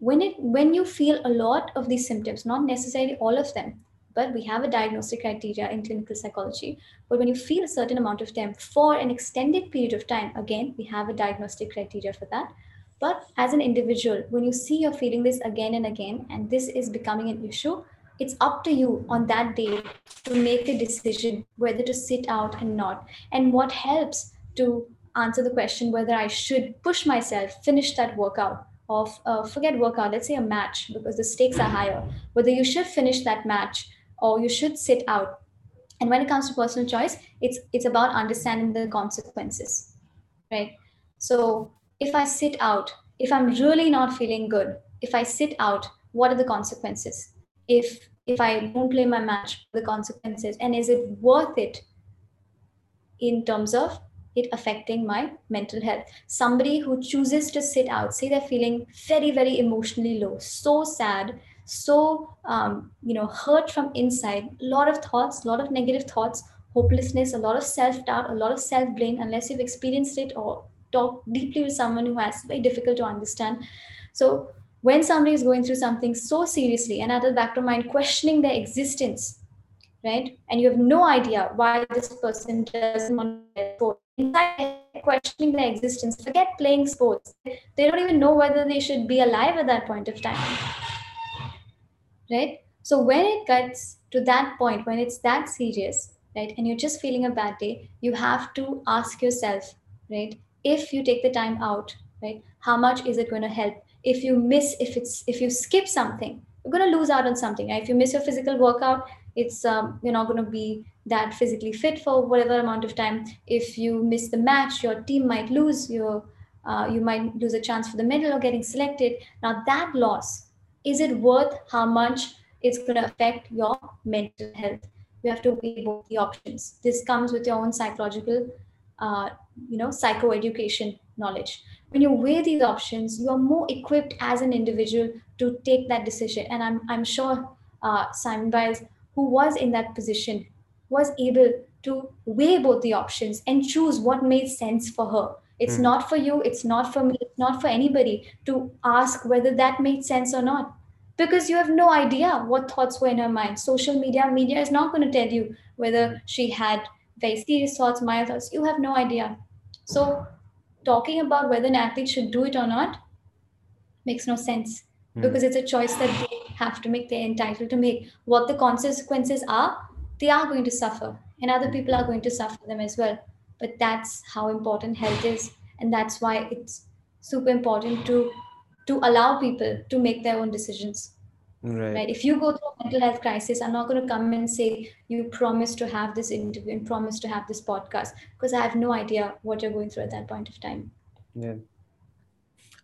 when it when you feel a lot of these symptoms, not necessarily all of them, but we have a diagnostic criteria in clinical psychology. But when you feel a certain amount of them for an extended period of time, again, we have a diagnostic criteria for that. But as an individual, when you see you're feeling this again and again, and this is becoming an issue, it's up to you on that day to make a decision whether to sit out and not. And what helps to answer the question whether I should push myself, finish that workout, or uh, forget workout, let's say a match, because the stakes are higher, whether you should finish that match or you should sit out. And when it comes to personal choice, it's it's about understanding the consequences, right? So if I sit out, if I'm really not feeling good, if I sit out, what are the consequences? If if I don't play my match, the consequences, and is it worth it in terms of it affecting my mental health? Somebody who chooses to sit out, say they're feeling very, very emotionally low, so sad, so um, you know, hurt from inside, a lot of thoughts, a lot of negative thoughts, hopelessness, a lot of self-doubt, a lot of self-blame, unless you've experienced it or talk deeply with someone who has very difficult to understand. So when somebody is going through something so seriously and at the back of mind questioning their existence right? And you have no idea why this person doesn't want to questioning their existence forget playing sports. They don't even know whether they should be alive at that point of time right? So when it gets to that point when it's that serious right and you're just feeling a bad day you have to ask yourself right if you take the time out right how much is it going to help if you miss if it's if you skip something you're going to lose out on something right? if you miss your physical workout it's um, you're not going to be that physically fit for whatever amount of time. If you miss the match your team might lose your uh, you might lose a chance for the medal or getting selected. Now that loss is it worth how much it's going to affect your mental health? You have to weigh both the options. This comes with your own psychological uh, you know psychoeducation knowledge when you weigh these options, you are more equipped as an individual to take that decision. And I'm, I'm sure uh, Simone Biles, who was in that position, was able to weigh both the options and choose what made sense for her. It's mm. not for you, it's not for me, it's not for anybody to ask whether that made sense or not. Because you have no idea what thoughts were in her mind. Social media, media is not going to tell you whether she had very serious thoughts, mild thoughts. You have no idea. So, talking about whether an athlete should do it or not makes no sense mm. because it's a choice that they have to make, they're entitled to make. What the consequences are, they are going to suffer, and other people are going to suffer them as well. But that's how important health is, and that's why it's super important to to allow people to make their own decisions. Right. right. If you go through a mental health crisis, I'm not going to come and say, you promised to have this interview and promised to have this podcast because I have no idea what you're going through at that point of time. Yeah.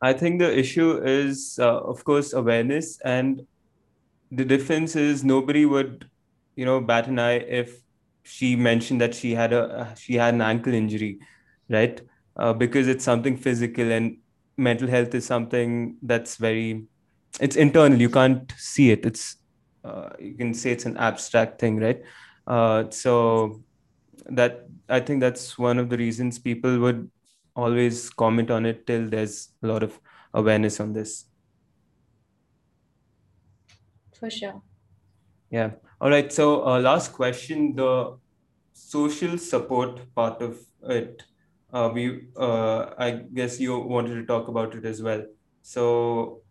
I think the issue is, uh, of course, awareness. And the difference is nobody would, you know, bat an eye if she mentioned that she had a she had an ankle injury, right? Uh, because it's something physical and mental health is something that's very it's internal. You can't see it. It's uh, you can say it's an abstract thing right? Uh, so that i think that's one of the reasons people would always comment on it till there's a lot of awareness on this. For sure. Yeah. All right. So uh, last question. The social support part of it uh, we uh, i guess you wanted to talk about it as well. So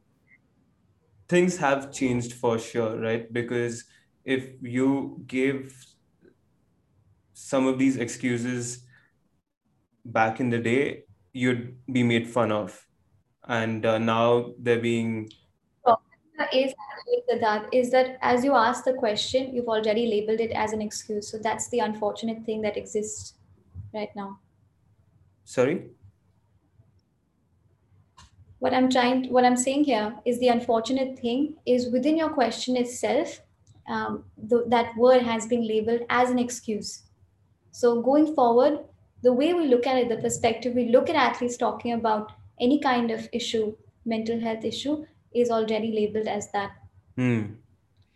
things have changed for sure, right? Because if you give some of these excuses back in the day, you'd be made fun of. And uh, now they're being. Is that is that as you ask the question, you've already labeled it as an excuse. So that's the unfortunate thing that exists right now. Sorry? What i'm trying what i'm saying here is the unfortunate thing is within your question itself um, the, that word has been labeled as an excuse. So going forward the way we look at it the perspective we look at athletes talking about any kind of issue mental health issue is already labeled as that. Hmm.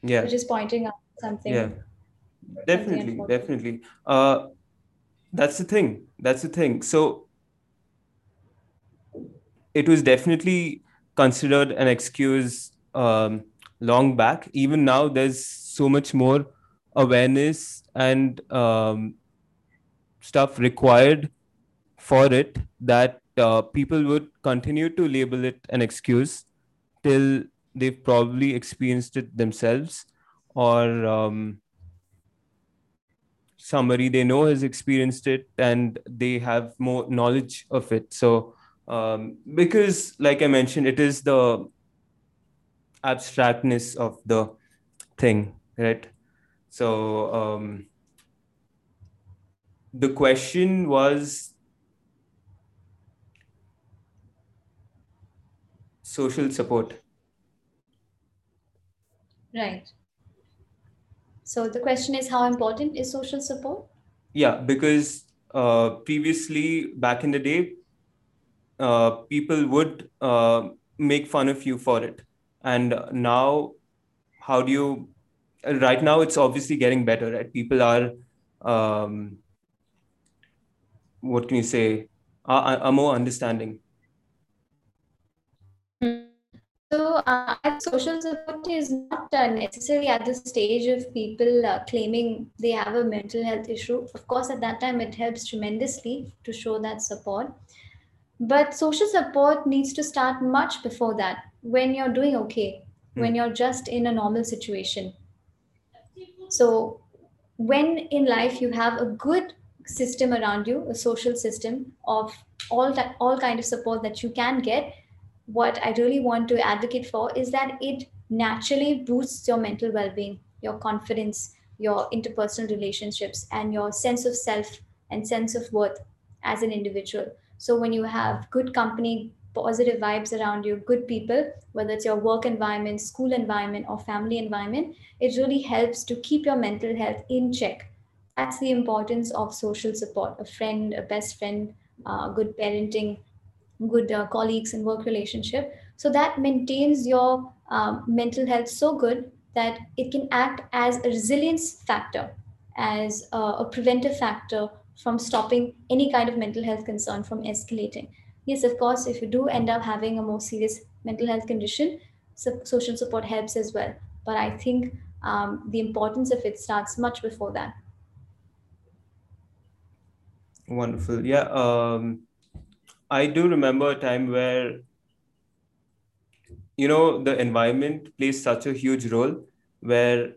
yeah. Which is pointing out something. Yeah. Definitely definitely. Uh that's the thing. That's the thing. So it was definitely considered an excuse um, long back. Even now, there's so much more awareness and um, stuff required for it that uh, people would continue to label it an excuse till they've probably experienced it themselves or um, somebody they know has experienced it and they have more knowledge of it so um, because like i mentioned it is the abstractness of the thing right? So um, the question was social support. Right. So the question is how important is social support? Yeah because uh, previously back in the day uh, people would uh, make fun of you for it. And now how do you right now it's obviously getting better right? People are um, what can you say? Are, are more understanding. So uh, social support is not uh, necessarily at the stage of people uh, claiming they have a mental health issue of course at that time it helps tremendously to show that support but social support needs to start much before that when you're doing okay, mm. when you're just in a normal situation. So, when in life you have a good system around you, a social system of all that all kind of support that you can get, what I really want to advocate for is that it naturally boosts your mental well-being, your confidence, your interpersonal relationships, and your sense of self and sense of worth as an individual. So when you have good company, positive vibes around you, good people, whether it's your work environment, school environment, or family environment, it really helps to keep your mental health in check. That's the importance of social support a friend, a best friend, uh, good parenting, good uh, colleagues and work relationship. So that maintains your um, mental health so good that it can act as a resilience factor, as uh, a preventive factor from stopping any kind of mental health concern from escalating. Yes, of course, if you do end up having a more serious mental health condition, so social support helps as well. But I think um, the importance of it starts much before that. Wonderful. Yeah. Um, I do remember a time where, you know, the environment plays such a huge role where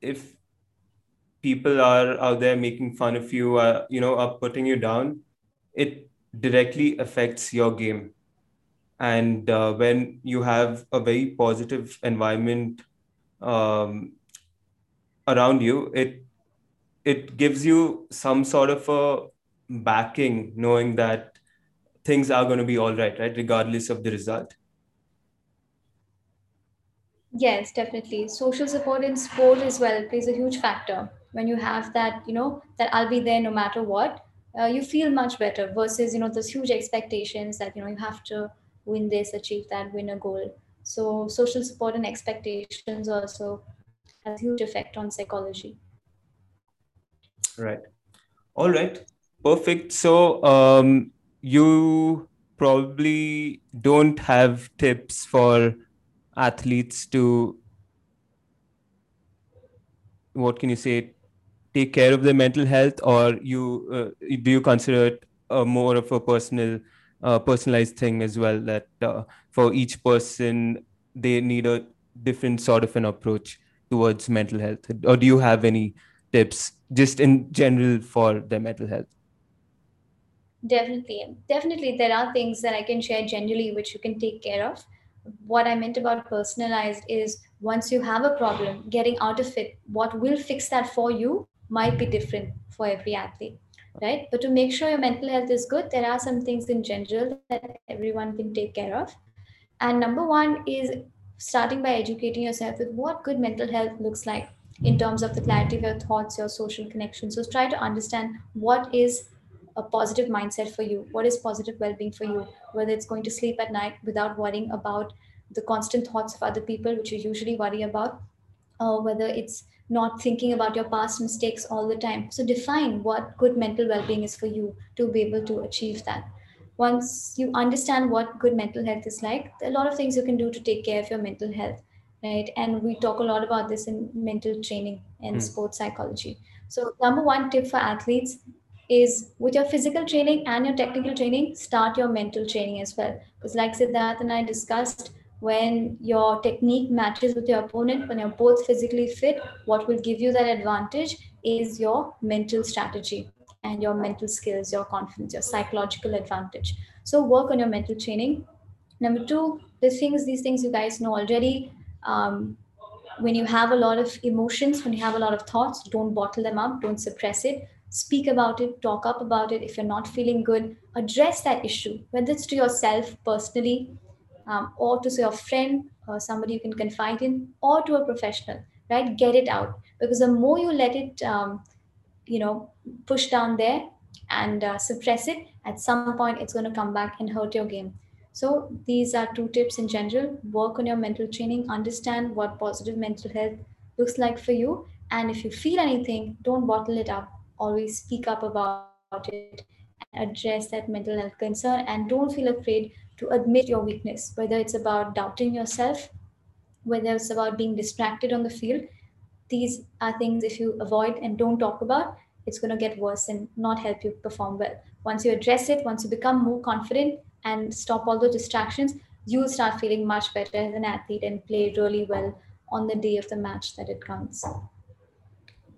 if people are out there making fun of you, uh, you know, are putting you down, it directly affects your game. And uh, when you have a very positive environment um, around you, it it gives you some sort of a backing, knowing that things are going to be all right, right, regardless of the result. Yes, definitely. Social support in sport as well plays a huge factor. When you have that, you know, that I'll be there no matter what, uh, you feel much better versus, you know, those huge expectations that, you know, you have to win this, achieve that, win a goal. So social support and expectations also has a huge effect on psychology. Right. All right. Perfect. So um, you probably don't have tips for athletes to what can you say take care of their mental health or you uh, do you consider it a more of a personal uh, personalized thing as well that uh, for each person they need a different sort of an approach towards mental health? Or do you have any tips just in general for their mental health? Definitely. Definitely there are things that i can share generally which you can take care of what I meant about personalized is once you have a problem, getting out of it, what will fix that for you might be different for every athlete, right? But to make sure your mental health is good, there are some things in general that everyone can take care of. And number one is starting by educating yourself with what good mental health looks like in terms of the clarity of your thoughts, your social connections. So try to understand what is a positive mindset for you? What is positive well-being for you? Whether it's going to sleep at night without worrying about the constant thoughts of other people which you usually worry about or whether it's not thinking about your past mistakes all the time. So define what good mental well-being is for you to be able to achieve that. Once you understand what good mental health is like there are a lot of things you can do to take care of your mental health right? And we talk a lot about this in mental training and mm. sports psychology. So number one tip for athletes is with your physical training and your technical training, start your mental training as well. Because, like Siddharth and I discussed, when your technique matches with your opponent, when you're both physically fit, what will give you that advantage is your mental strategy and your mental skills, your confidence, your psychological advantage. So, work on your mental training. Number two, the things, these things you guys know already. Um, when you have a lot of emotions, when you have a lot of thoughts, don't bottle them up, don't suppress it speak about it, talk up about it. If you're not feeling good, address that issue, whether it's to yourself personally, um, or to your friend or somebody you can confide in, or to a professional, right? Get it out because the more you let it, um, you know, push down there and uh, suppress it, at some point it's going to come back and hurt your game. So these are two tips in general. Work on your mental training, understand what positive mental health looks like for you. And if you feel anything, don't bottle it up always speak up about it and address that mental health concern and don't feel afraid to admit your weakness whether it's about doubting yourself whether it's about being distracted on the field. These are things if you avoid and don't talk about it's going to get worse and not help you perform well. Once you address it once you become more confident and stop all the distractions you'll start feeling much better as an athlete and play really well on the day of the match that it counts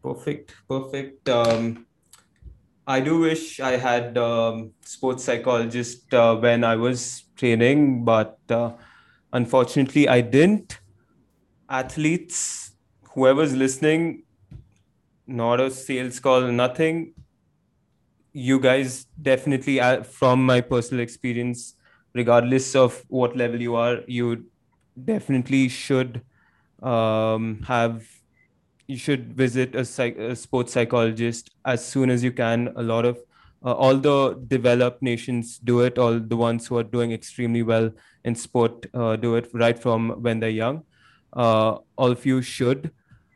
Perfect, perfect. Um, I do wish I had um, sports psychologist uh, when I was training, but uh, unfortunately I didn't. Athletes, whoever's listening, not a sales call, nothing. You guys definitely, uh, from my personal experience, regardless of what level you are, you definitely should um, have you should visit a, psych- a sports psychologist as soon as you can. A lot of uh, all the developed nations do it. All the ones who are doing extremely well in sport uh, do it right from when they're young. Uh, all of you should.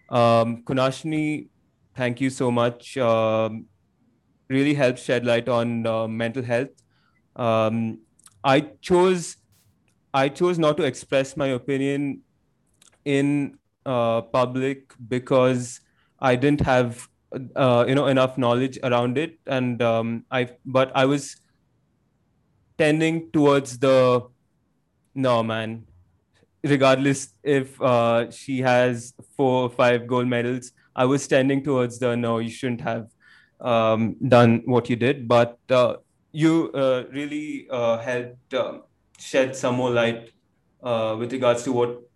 Um, Kunashni, thank you so much. Um, really helps shed light on uh, mental health. Um, I chose I chose not to express my opinion in uh, public because I didn't have uh, you know enough knowledge around it. And um, i but i was tending towards the no man. Regardless if uh, she has four or five gold medals i was tending towards the no you shouldn't have um, done what you did. But uh, you uh, really uh, helped um, shed some more light uh, with regards to what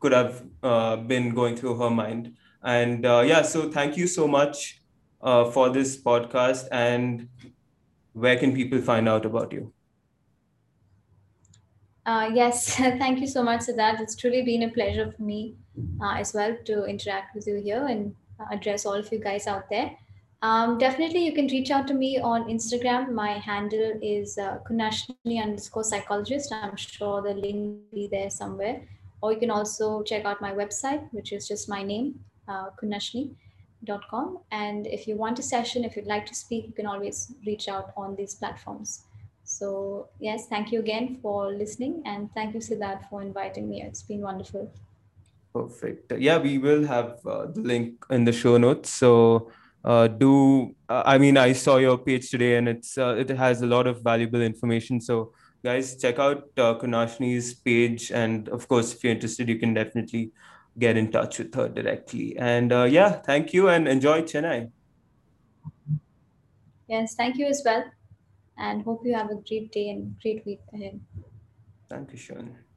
could have uh, been going through her mind and yeah so thank you so much for this podcast and where can people find out about you uh, yes, thank you so much, Siddharth. It's truly been a pleasure for me uh, as well to interact with you here and address all of you guys out there. Um, definitely, you can reach out to me on Instagram. My handle is uh, Kunashni underscore psychologist. I'm sure the link will be there somewhere. Or you can also check out my website, which is just my name, uh, kunashni.com. And if you want a session, if you'd like to speak, you can always reach out on these platforms. So, yes, thank you again for listening. And thank you, Siddharth, for inviting me. It's been wonderful. Perfect. Yeah, we will have uh, the link in the show notes. So, uh, do uh, I mean I saw your page today and it's uh, it has a lot of valuable information. So guys, check out uh, Kunashni's page and of course, if you're interested, you can definitely get in touch with her directly. And uh, yeah, thank you and enjoy Chennai. Yes, thank you as well and hope you have a great day and great week ahead. Dankeschön.